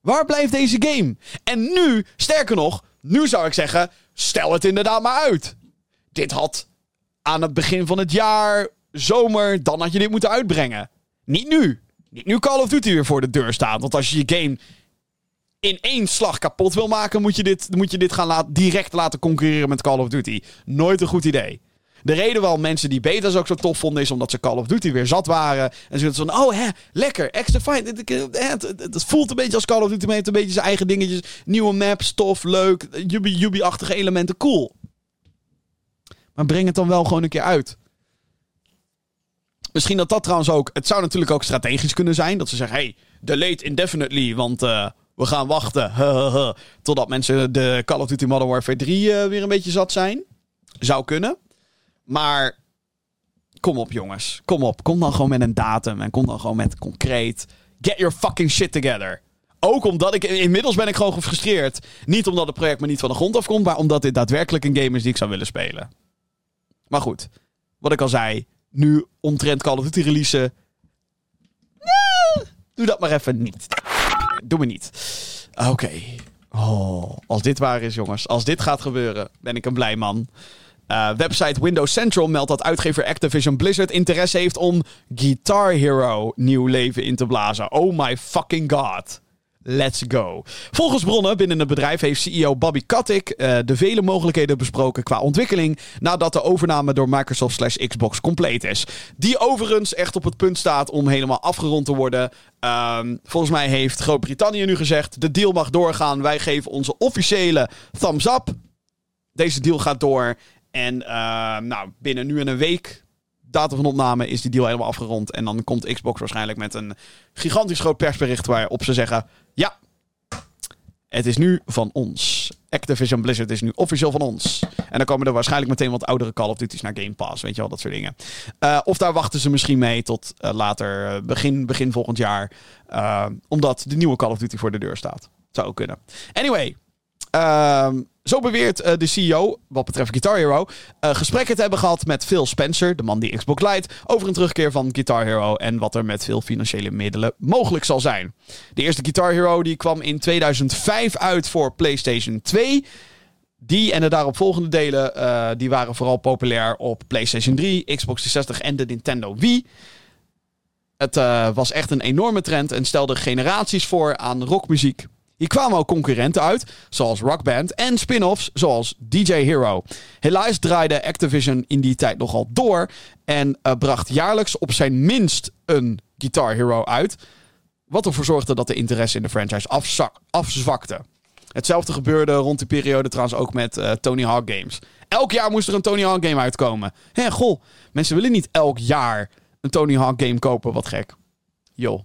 Waar blijft deze game? En nu, sterker nog, nu zou ik zeggen, stel het inderdaad maar uit. Dit had aan het begin van het jaar, zomer, dan had je dit moeten uitbrengen. Niet nu. Niet nu Call of Duty weer voor de deur staat. Want als je je game in één slag kapot wil maken, moet je dit, moet je dit gaan laat, direct laten concurreren met Call of Duty. Nooit een goed idee. De reden waarom mensen die beta's ook zo tof vonden, is omdat ze Call of Duty weer zat waren. En ze van, oh hè, lekker, extra fijn. Het, voelt een beetje als Call of Duty, maar heeft een beetje zijn eigen dingetjes. Nieuwe maps, tof, leuk, Yubi-achtige elementen, cool. Maar breng het dan wel gewoon een keer uit. Misschien dat dat trouwens ook. Het zou natuurlijk ook strategisch kunnen zijn. Dat ze zeggen: hey, delete indefinitely. Want uh, we gaan wachten. totdat mensen de Call of Duty Modern Warfare 3 uh, weer een beetje zat zijn. Zou kunnen. Maar. Kom op, jongens. Kom op. Kom dan gewoon met een datum. En kom dan gewoon met concreet. Get your fucking shit together. Ook omdat ik. Inmiddels ben ik gewoon gefrustreerd. Niet omdat het project me niet van de grond afkomt. Maar omdat dit daadwerkelijk een game is die ik zou willen spelen. Maar goed. Wat ik al zei nu omtrent Call of Duty releasen. Nee, doe dat maar even niet. Doe me niet. Oké. Oh, als dit waar is, jongens. Als dit gaat gebeuren, ben ik een blij man. Uh, website Windows Central meldt dat uitgever Activision Blizzard interesse heeft om Guitar Hero nieuw leven in te blazen. Oh my fucking god. Let's go. Volgens bronnen binnen het bedrijf heeft CEO Bobby Kotick uh, de vele mogelijkheden besproken qua ontwikkeling nadat de overname door Microsoft slash Xbox compleet is. Die overigens echt op het punt staat om helemaal afgerond te worden. Um, volgens mij heeft Groot-Brittannië nu gezegd: de deal mag doorgaan. Wij geven onze officiële thumbs up. Deze deal gaat door. En uh, nou, binnen nu en een week datum van opname is die deal helemaal afgerond. En dan komt Xbox waarschijnlijk met een gigantisch groot persbericht waarop ze zeggen: Ja, het is nu van ons. Activision Blizzard is nu officieel van ons. En dan komen er waarschijnlijk meteen wat oudere Call of Duty's naar Game Pass. Weet je wel, dat soort dingen. Uh, of daar wachten ze misschien mee tot uh, later, begin, begin volgend jaar. Omdat de nieuwe Call of Duty voor de deur staat. Zou ook kunnen. Anyway, Ehm, zo beweert uh, de CEO, wat betreft Guitar Hero, uh, gesprekken te hebben gehad met Phil Spencer, de man die Xbox leidt, over een terugkeer van Guitar Hero en wat er met veel financiële middelen mogelijk zal zijn. De eerste Guitar Hero die kwam in 2005 uit voor PlayStation 2. Die en de daaropvolgende delen uh, die waren vooral populair op PlayStation 3, Xbox 360 en de Nintendo Wii. Het was echt een enorme trend en stelde generaties voor aan rockmuziek. Hier kwamen ook concurrenten uit, zoals Rock Band en spin-offs zoals DJ Hero. Helaas draaide Activision in die tijd nogal door en uh, bracht jaarlijks op zijn minst een Guitar Hero uit. Wat ervoor zorgde dat de interesse in de franchise afzwakte. Hetzelfde gebeurde rond die periode trouwens ook met uh, Tony Hawk Games. Elk jaar moest er een Tony Hawk game uitkomen. Hé, goh, mensen willen niet elk jaar een Tony Hawk game kopen, wat gek. Joh.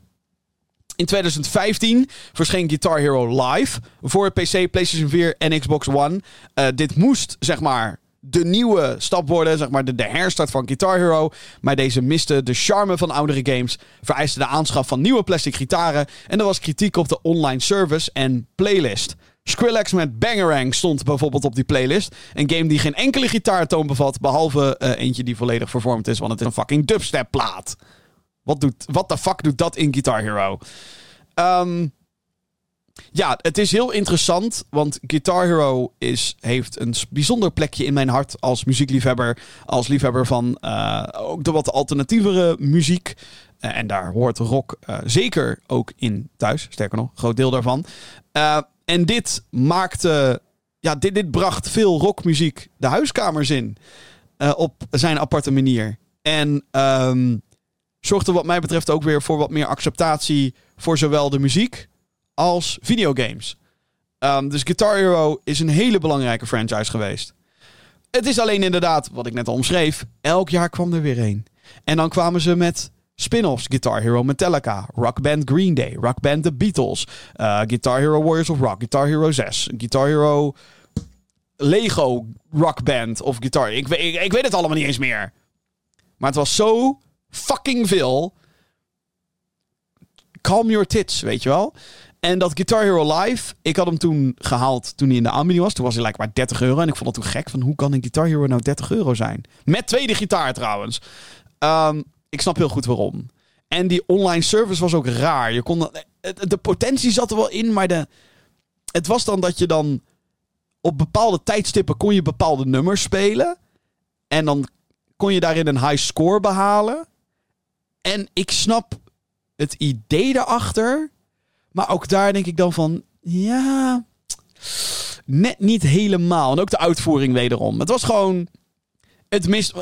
In 2015 verscheen Guitar Hero Live voor PC, PlayStation 4 en Xbox One. Uh, dit moest, zeg maar, de nieuwe stap worden, zeg maar de, de herstart van Guitar Hero. Maar deze miste de charme van oudere games, vereiste de aanschaf van nieuwe plastic gitaren en er was kritiek op de online service en playlist. Skrillex met Bangerang stond bijvoorbeeld op die playlist. Een game die geen enkele gitaartoon bevat, behalve uh, eentje die volledig vervormd is, want het is een fucking dubstep plaat. Wat, doet, wat de fuck doet dat in Guitar Hero? Um, ja, het is heel interessant, want Guitar Hero is, heeft een bijzonder plekje in mijn hart als muziekliefhebber. Als liefhebber van uh, ook de wat alternatievere muziek. Uh, en daar hoort rock uh, zeker ook in thuis. Sterker nog, groot deel daarvan. en dit maakte. Ja, dit, dit bracht veel rockmuziek de huiskamers in. op zijn aparte manier. En um, zorgde wat mij betreft ook weer voor wat meer acceptatie voor zowel de muziek als videogames. Um, dus Guitar Hero is een hele belangrijke franchise geweest. Het is alleen inderdaad, wat ik net al omschreef, elk jaar kwam er weer een. En dan kwamen ze met spin-offs. Guitar Hero Metallica, Rock Band Green Day, Rock Band The Beatles, uh, Guitar Hero Warriors of Rock, Guitar Hero 6, Guitar Hero Lego Rock Band of Guitar... Ik, ik weet het allemaal niet eens meer. Maar het was zo fucking veel. Calm your tits, weet je wel. En dat Guitar Hero Live, ik had hem toen gehaald toen hij in de aanbieding was. Toen was hij like maar 30 euro. En ik vond het toen gek van hoe kan een Guitar Hero nou 30 euro zijn? Met tweede gitaar trouwens. Um, ik snap heel goed waarom. En die online service was ook raar. Je kon, de potentie zat er wel in, maar de, het was dan dat je dan op bepaalde tijdstippen kon je bepaalde nummers spelen. En dan kon je daarin een high score behalen. En ik snap het idee daarachter. Maar ook daar denk ik dan van, ja, net niet helemaal. En ook de uitvoering wederom. Het was gewoon, het mist,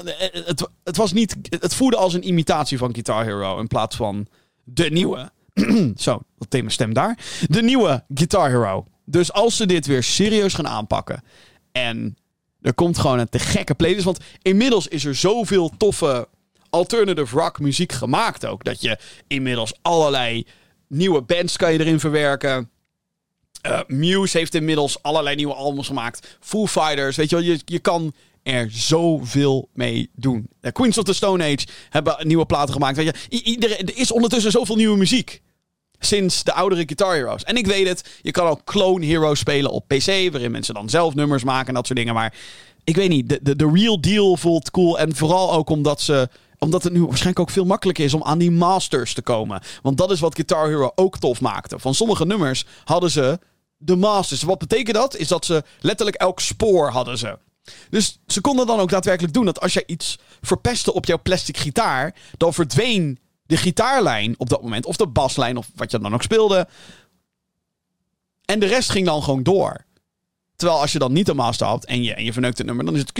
het, het was niet, het voelde als een imitatie van Guitar Hero in plaats van de nieuwe. Zo, wat thema stem daar. De nieuwe Guitar Hero. Dus als ze dit weer serieus gaan aanpakken en er komt gewoon een te gekke playlist, want inmiddels is er zoveel toffe alternative rock muziek gemaakt ook. Dat je inmiddels allerlei nieuwe bands kan je erin verwerken. Uh, Muse heeft inmiddels allerlei nieuwe albums gemaakt. Foo Fighters, weet je wel, je, je kan er zoveel mee doen. Queens of the Stone Age hebben nieuwe platen gemaakt. Weet je, iedereen, er is ondertussen zoveel nieuwe muziek. Sinds de oudere Guitar Heroes. En ik weet het, je kan ook Clone Heroes spelen op PC, waarin mensen dan zelf nummers maken en dat soort dingen. Maar ik weet niet, de, de, de real deal voelt cool. En vooral ook omdat ze omdat het nu waarschijnlijk ook veel makkelijker is om aan die masters te komen. Want dat is wat Guitar Hero ook tof maakte. Van sommige nummers hadden ze de masters. Wat betekent dat? Is dat ze letterlijk elk spoor hadden ze. Dus ze konden dan ook daadwerkelijk doen dat als jij iets verpestte op jouw plastic gitaar, dan verdween de gitaarlijn op dat moment, of de baslijn, of wat je dan ook speelde. En de rest ging dan gewoon door. Terwijl als je dan niet een master had en je, en je verneukt het nummer, dan is het.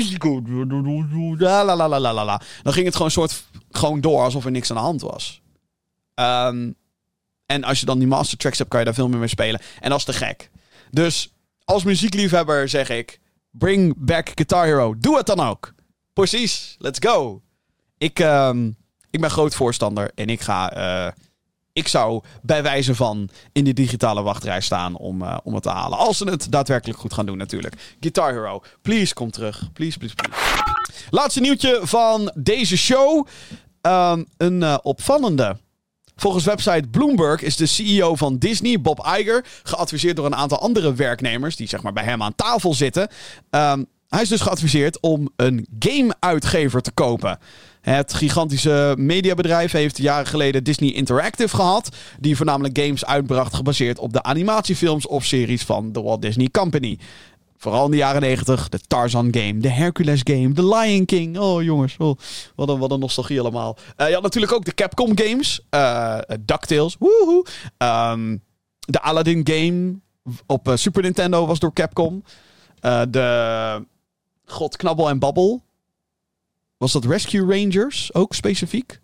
Dan ging het gewoon soort gewoon door alsof er niks aan de hand was. Um, en als je dan die master tracks hebt, kan je daar veel meer mee spelen. En dat is te gek. Dus als muziekliefhebber zeg ik: bring back Guitar Hero. Doe het dan ook. Precies. Let's go. Ik, um, ik ben groot voorstander en ik ga. Uh, Ik zou bij wijze van in de digitale wachtrij staan om, uh, om het te halen. Als ze het daadwerkelijk goed gaan doen natuurlijk. Guitar Hero, please kom terug. Please, please, please. Laatste nieuwtje van deze show. Um, een uh, opvallende. Volgens website Bloomberg is de CEO van Disney, Bob Iger, geadviseerd door een aantal andere werknemers die zeg maar bij hem aan tafel zitten. Um, hij is dus geadviseerd om een game-uitgever te kopen. Het gigantische mediabedrijf heeft jaren geleden Disney Interactive gehad, die voornamelijk games uitbracht gebaseerd op de animatiefilms of series van de Walt Disney Company. Vooral in de jaren 90. De Tarzan game, de Hercules game, de Lion King. Oh jongens, oh, wat, een, wat een nostalgie allemaal. Uh, je had natuurlijk ook de Capcom games. Uh, DuckTales, woehoe. Um, de Aladdin game op uh, Super Nintendo was door Capcom. de God, Knabbel en Babbel. Was dat Rescue Rangers ook specifiek?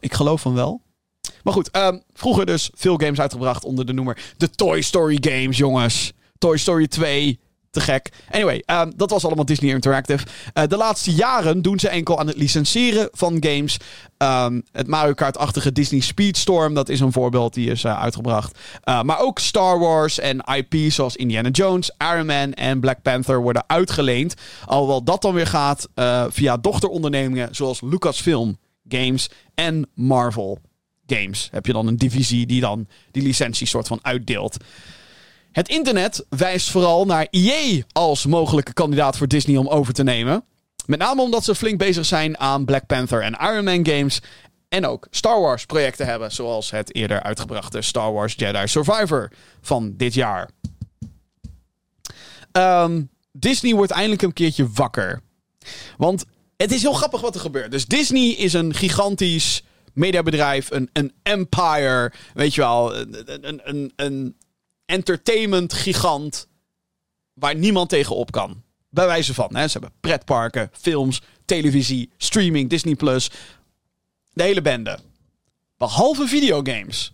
Ik geloof van wel. Maar goed, um, vroeger dus veel games uitgebracht onder de noemer de Toy Story games, jongens. Toy Story 2, te gek. Anyway, um, dat was allemaal Disney Interactive. Uh, de laatste jaren doen ze enkel aan het licenseren van games. Um, het Mario Kart-achtige Disney Speedstorm, dat is een voorbeeld, die is uh, uitgebracht. Uh, maar ook Star Wars en IP zoals Indiana Jones, Iron Man en Black Panther worden uitgeleend. Alhoewel dat dan weer gaat via dochterondernemingen zoals Lucasfilm Games en Marvel Games. Heb je dan een divisie die dan die licentie soort van uitdeelt. Het internet wijst vooral naar EA als mogelijke kandidaat voor Disney om over te nemen. Met name omdat ze flink bezig zijn aan Black Panther en Iron Man games. En ook Star Wars projecten hebben, zoals het eerder uitgebrachte Star Wars Jedi Survivor van dit jaar. Um, Disney wordt eindelijk een keertje wakker. Want het is heel grappig wat er gebeurt. Dus Disney is een gigantisch mediabedrijf, een, een empire, weet je wel, een, een, een entertainment gigant waar niemand tegenop kan. Bij wijze van. Hè. Ze hebben pretparken, films, televisie, streaming, Disney+. Plus. De hele bende. Behalve videogames.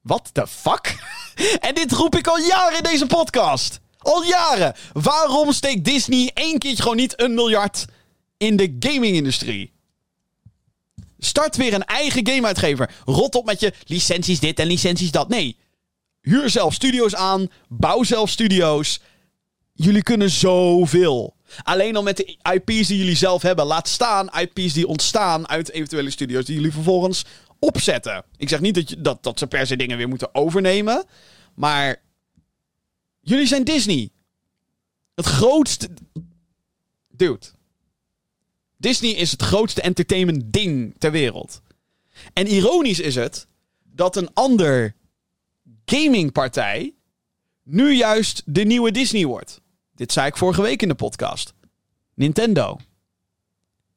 What the fuck? en dit roep ik al jaren in deze podcast. Al jaren. Waarom steekt Disney één keertje gewoon niet een miljard in de gaming-industrie? Start weer een eigen gameuitgever. Rot op met je licenties dit en licenties dat. Nee, Huur zelf studio's aan. Bouw zelf studio's. Jullie kunnen zoveel. Alleen al met de IP's die jullie zelf hebben. Laat staan IP's die ontstaan uit eventuele studio's die jullie vervolgens opzetten. Ik zeg niet dat, je, dat, dat ze per se dingen weer moeten overnemen. Maar jullie zijn Disney. Het grootste. Dude. Disney is het grootste entertainment ding ter wereld. En ironisch is het dat een ander gamingpartij nu juist de nieuwe Disney wordt. Dit zei ik vorige week in de podcast. Nintendo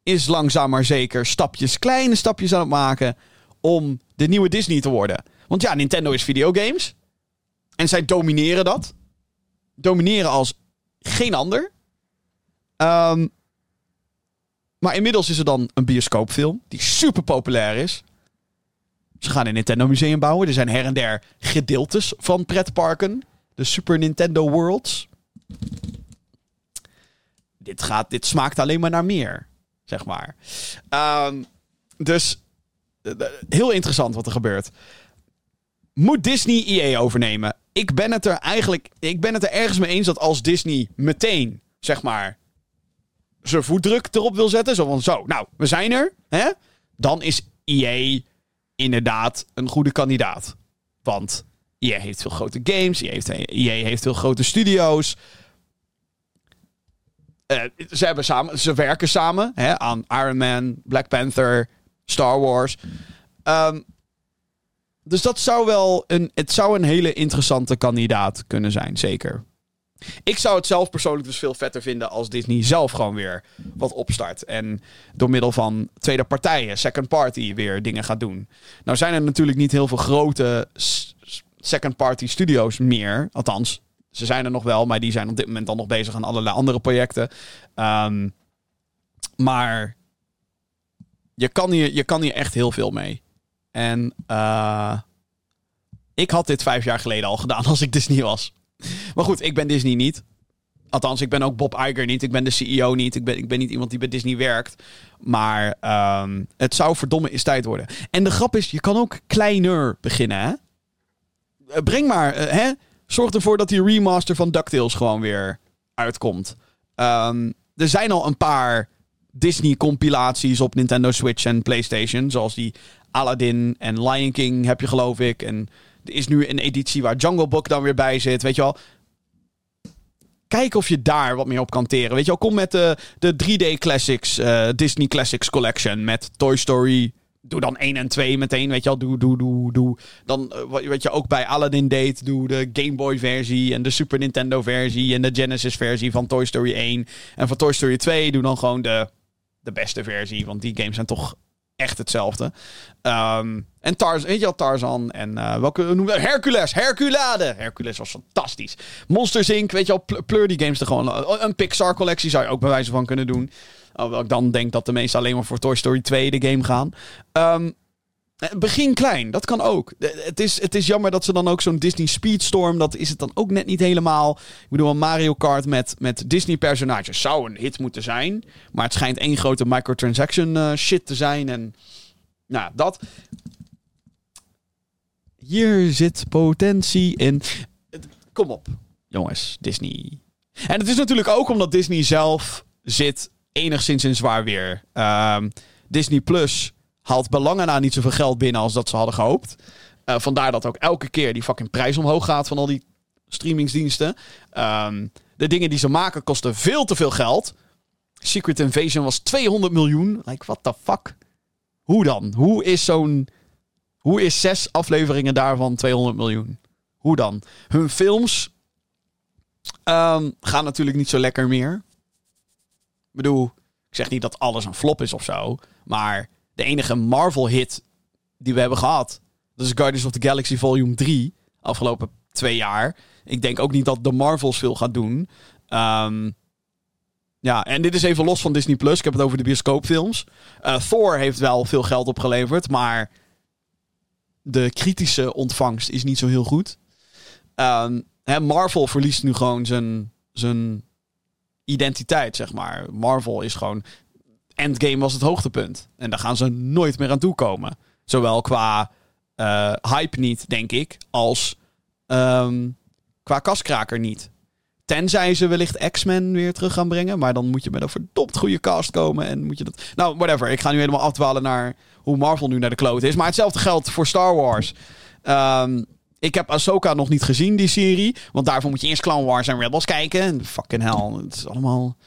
is langzaam maar zeker stapjes, kleine stapjes aan het maken om de nieuwe Disney te worden. Want ja, Nintendo is videogames. En zij domineren dat. Domineren als geen ander. Um, maar inmiddels is er dan een bioscoopfilm die super populair is. Ze gaan een Nintendo Museum bouwen. Er zijn her en der gedeeltes van pretparken. De Super Nintendo Worlds. Dit, gaat, dit smaakt alleen maar naar meer, zeg maar. Um, dus eh, heel interessant wat er gebeurt. Moet Disney EA overnemen? Ik ben het er eigenlijk. Ik ben het er ergens mee eens dat als Disney meteen, zeg maar. zijn voetdruk erop wil zetten. Zo van zo, nou, we zijn er. Hè? Dan is EA inderdaad een goede kandidaat. Want EA heeft veel grote games, EA heeft, heeft veel grote studio's. Uh, ze, hebben samen, ze werken samen hè, aan Iron Man, Black Panther, Star Wars. Um, dus dat zou wel een, het zou een hele interessante kandidaat kunnen zijn, zeker. Ik zou het zelf persoonlijk dus veel vetter vinden als Disney zelf gewoon weer wat opstart. En door middel van tweede partijen, second party, weer dingen gaat doen. Nou zijn er natuurlijk niet heel veel grote second party studio's meer. Althans, ze zijn er nog wel, maar die zijn op dit moment dan nog bezig aan allerlei andere projecten. Um, maar je kan, hier, je kan hier echt heel veel mee. En uh, ik had dit vijf jaar geleden al gedaan als ik Disney was. Maar goed, ik ben Disney niet. Althans, ik ben ook Bob Iger niet. Ik ben de CEO niet. Ik ben, ik ben niet iemand die bij Disney werkt. Maar ehm, het zou verdomme eens tijd worden. En de grap is, je kan ook kleiner beginnen, hè? Eh, Breng maar, eh, hè? Zorg ervoor dat die remaster van DuckTales gewoon weer uitkomt. Ehm, er zijn al een paar Disney-compilaties op Nintendo Switch en PlayStation. Zoals die Aladdin en Lion King heb je, geloof ik. En is nu een editie waar Jungle Book dan weer bij zit. Weet je wel? Kijk of je daar wat meer op kan teren. Weet je wel, kom met de, de 3D Classics, eh, Disney Classics Collection. Met Toy Story. Doe dan 1 en 2 meteen, weet je wel. Doe, doe, doe, doe. Dan, eh, wat wat je ook bij Aladdin deed. Doe de Game Boy versie en de Super Nintendo versie. En de Genesis versie van Toy Story 1. En van Toy Story 2 doe dan gewoon de, de beste versie. Want die games zijn toch echt hetzelfde. Ehm, en Tarzan, weet je wel, Tarzan en uh, welke noemen Hercules, Herculade. Hercules was fantastisch. Monsters Inc, weet je pl pleur die games er gewoon. Een Pixar collectie zou je ook bij wijze van kunnen doen. Alhoewel ik dan denk dat de meesten alleen maar voor Toy Story 2 de game gaan. Um, Begin klein, dat kan ook. Het is, het is jammer dat ze dan ook zo'n Disney Speedstorm, dat is het dan ook net niet helemaal. Ik bedoel, een Mario Kart met, met Disney-personages zou een hit moeten zijn. Maar het schijnt één grote microtransaction uh, shit te zijn. En nou, dat. Hier zit potentie in. Kom op, jongens, Disney. En het is natuurlijk ook omdat Disney zelf zit enigszins in zwaar weer. Um, Disney Plus haalt belangen na niet zoveel geld binnen als dat ze hadden gehoopt. Uh, vandaar dat ook elke keer die fucking prijs omhoog gaat van al die streamingsdiensten. Um, de dingen die ze maken kosten veel te veel geld. Secret Invasion was 200 miljoen. Like, what the fuck? Hoe dan? Hoe is zo'n... Hoe is zes afleveringen daarvan 200 miljoen? Hoe dan? Hun films um, gaan natuurlijk niet zo lekker meer. Ik bedoel, ik zeg niet dat alles een flop is of zo. Maar de enige Marvel-hit die we hebben gehad. Dat is Guardians of the Galaxy Volume 3. Afgelopen twee jaar. Ik denk ook niet dat de Marvels veel gaat doen. Um, ja, en dit is even los van Disney Plus. Ik heb het over de bioscoopfilms. Uh, Thor heeft wel veel geld opgeleverd, maar de kritische ontvangst is niet zo heel goed. Um, hè, Marvel verliest nu gewoon zijn, zijn identiteit, zeg maar. Marvel is gewoon Endgame was het hoogtepunt. En daar gaan ze nooit meer aan toe komen. Zowel qua uh, hype niet, denk ik, als um, qua kaskraker niet. Tenzij ze wellicht X-Men weer terug gaan brengen. Maar dan moet je met een verdomd goede cast komen. En moet je dat. Nou, whatever. Ik ga nu helemaal afdwalen naar hoe Marvel nu naar de kloot is. Maar hetzelfde geldt voor Star Wars. Um, ik heb Ahsoka nog niet gezien, die serie. Want daarvoor moet je eerst Clone Wars en Rebels kijken. En fucking hell. Het is allemaal.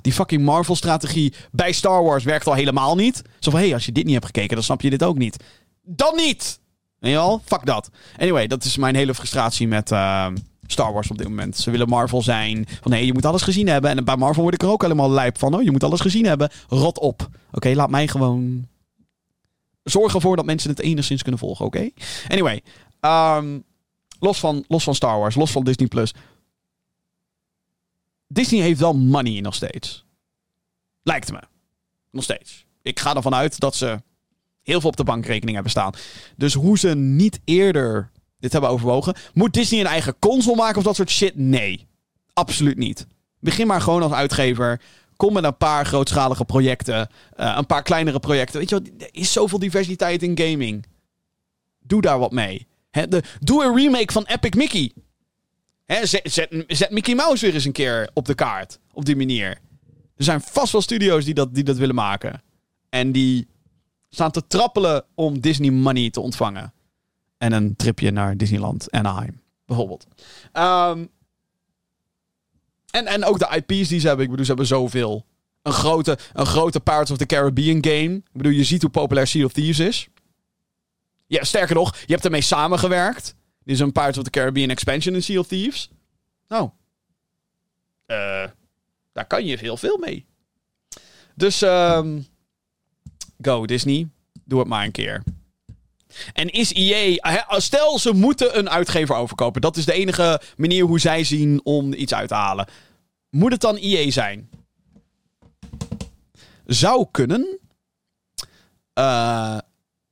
Die fucking Marvel-strategie bij Star Wars werkt al helemaal niet. Zo van, hé, hey, als je dit niet hebt gekeken, dan snap je dit ook niet. Dan niet! Weet je wel? Fuck dat. Anyway, dat is mijn hele frustratie met uh, Star Wars op dit moment. Ze willen Marvel zijn. Van, nee, je moet alles gezien hebben. En bij Marvel word ik er ook helemaal lijp van. Oh, je moet alles gezien hebben. Rot op. Oké, laat mij gewoon... Zorg ervoor dat mensen het enigszins kunnen volgen, oké? Anyway, um, los, van, los van Star Wars, los van Disney+. Plus Disney heeft wel money nog steeds. Lijkt me. Nog steeds. Ik ga ervan uit dat ze heel veel op de bankrekening hebben staan. Dus hoe ze niet eerder dit hebben overwogen. Moet Disney een eigen console maken of dat soort shit? Nee. Absoluut niet. Begin maar gewoon als uitgever. Kom met een paar grootschalige projecten. Uh, een paar kleinere projecten. Weet je wat? Er is zoveel diversiteit in gaming. Doe daar wat mee. De, doe een remake van Epic Mickey. Zet, Mickey Mouse weer eens een keer op de kaart. Op die manier. Er zijn vast wel studio's die dat, die dat willen maken. En die staan te trappelen om Disney money te ontvangen. En een tripje naar Disneyland Anaheim, bijvoorbeeld. Um, en, en ook de IP's die ze hebben. Ik bedoel, ze hebben zoveel. Een grote, een grote Pirates of the Caribbean game. Ik bedoel, je ziet hoe populair Sea of Thieves is. Ja, sterker nog, je hebt ermee samengewerkt. Dit is een Pirates of the Caribbean expansion in Sea of Thieves. Nou, uh, daar kan je heel veel mee. Dus um, go Disney, doe het maar een keer. En is EA, stel ze moeten een uitgever overkopen. Dat is de enige manier hoe zij zien om iets uit te halen. Moet het dan EA zijn? Zou kunnen. Uh,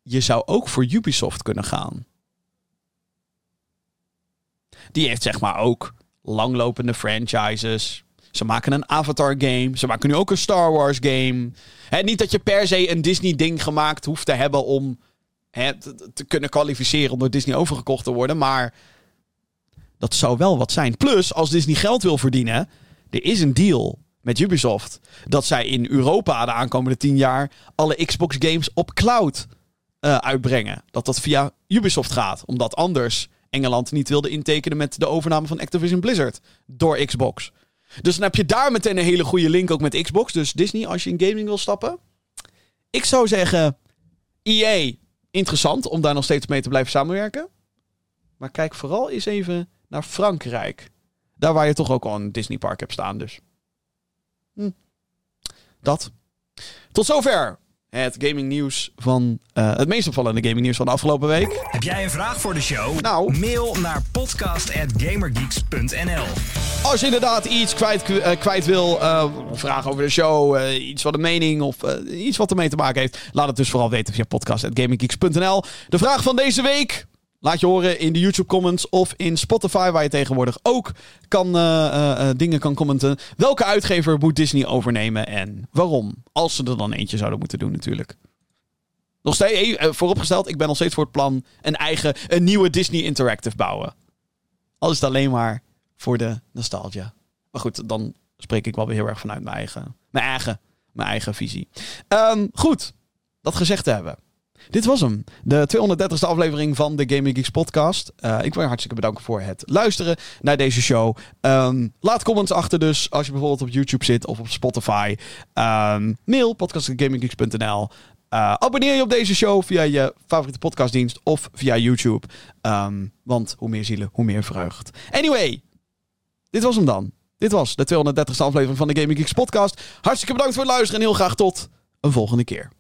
je zou ook voor Ubisoft kunnen gaan. Die heeft zeg maar ook langlopende franchises. Ze maken een Avatar game. Ze maken nu ook een Star Wars game. Niet dat je per se een Disney ding gemaakt hoeft te hebben om te, kunnen kwalificeren om door Disney overgekocht te worden. Maar dat zou wel wat zijn. Plus, als Disney geld wil verdienen, er is een deal met Ubisoft. Dat zij in Europa de aankomende tien jaar alle Xbox games op cloud eh, uitbrengen. Dat dat via Ubisoft gaat. Omdat anders Engeland niet wilde intekenen met de overname van Activision Blizzard door Xbox. Dus dan heb je daar meteen een hele goede link ook met Xbox. Dus Disney, als je in gaming wil stappen. Ik zou zeggen, EA, interessant om daar nog steeds mee te blijven samenwerken. Maar kijk vooral eens even naar Frankrijk. Daar waar je toch ook al een Disney park hebt staan dus. Hm. Dat. Tot zover het gaming nieuws van uh, het meest opvallende gaming nieuws van de afgelopen week. Heb jij een vraag voor de show? Nou. Mail naar podcast@gamergeeks.nl. Als je inderdaad iets kwijt, uh, kwijt wil, uh, vragen over de show, iets van de mening of iets wat ermee te maken heeft, laat het dus vooral weten via podcast@gamergeeks.nl. De vraag van deze week. Laat je horen in de YouTube comments of in Spotify, waar je tegenwoordig ook kan, uh, uh, dingen kan commenten. Welke uitgever moet Disney overnemen en waarom? Als ze er dan eentje zouden moeten doen, natuurlijk. Nog steeds, vooropgesteld, ik ben nog steeds voor het plan een eigen, een nieuwe Disney Interactive bouwen. Al is het alleen maar voor de nostalgia. Maar goed, dan spreek ik wel weer heel erg vanuit mijn eigen, mijn eigen, mijn eigen visie. Um, goed, dat gezegd te hebben. Dit was hem. De 230ste aflevering van de Gaming Geeks podcast. Uh, ik wil je hartstikke bedanken voor het luisteren naar deze show. Um, laat comments achter dus als je bijvoorbeeld op YouTube zit of op Spotify. Um, mail podcast.gaminggeeks.nl uh, Abonneer je op deze show via je favoriete podcastdienst of via YouTube. Um, want hoe meer zielen, hoe meer vreugd. Anyway, dit was hem dan. Dit was de 230ste aflevering van de Gaming Geeks podcast. Hartstikke bedankt voor het luisteren en heel graag tot een volgende keer.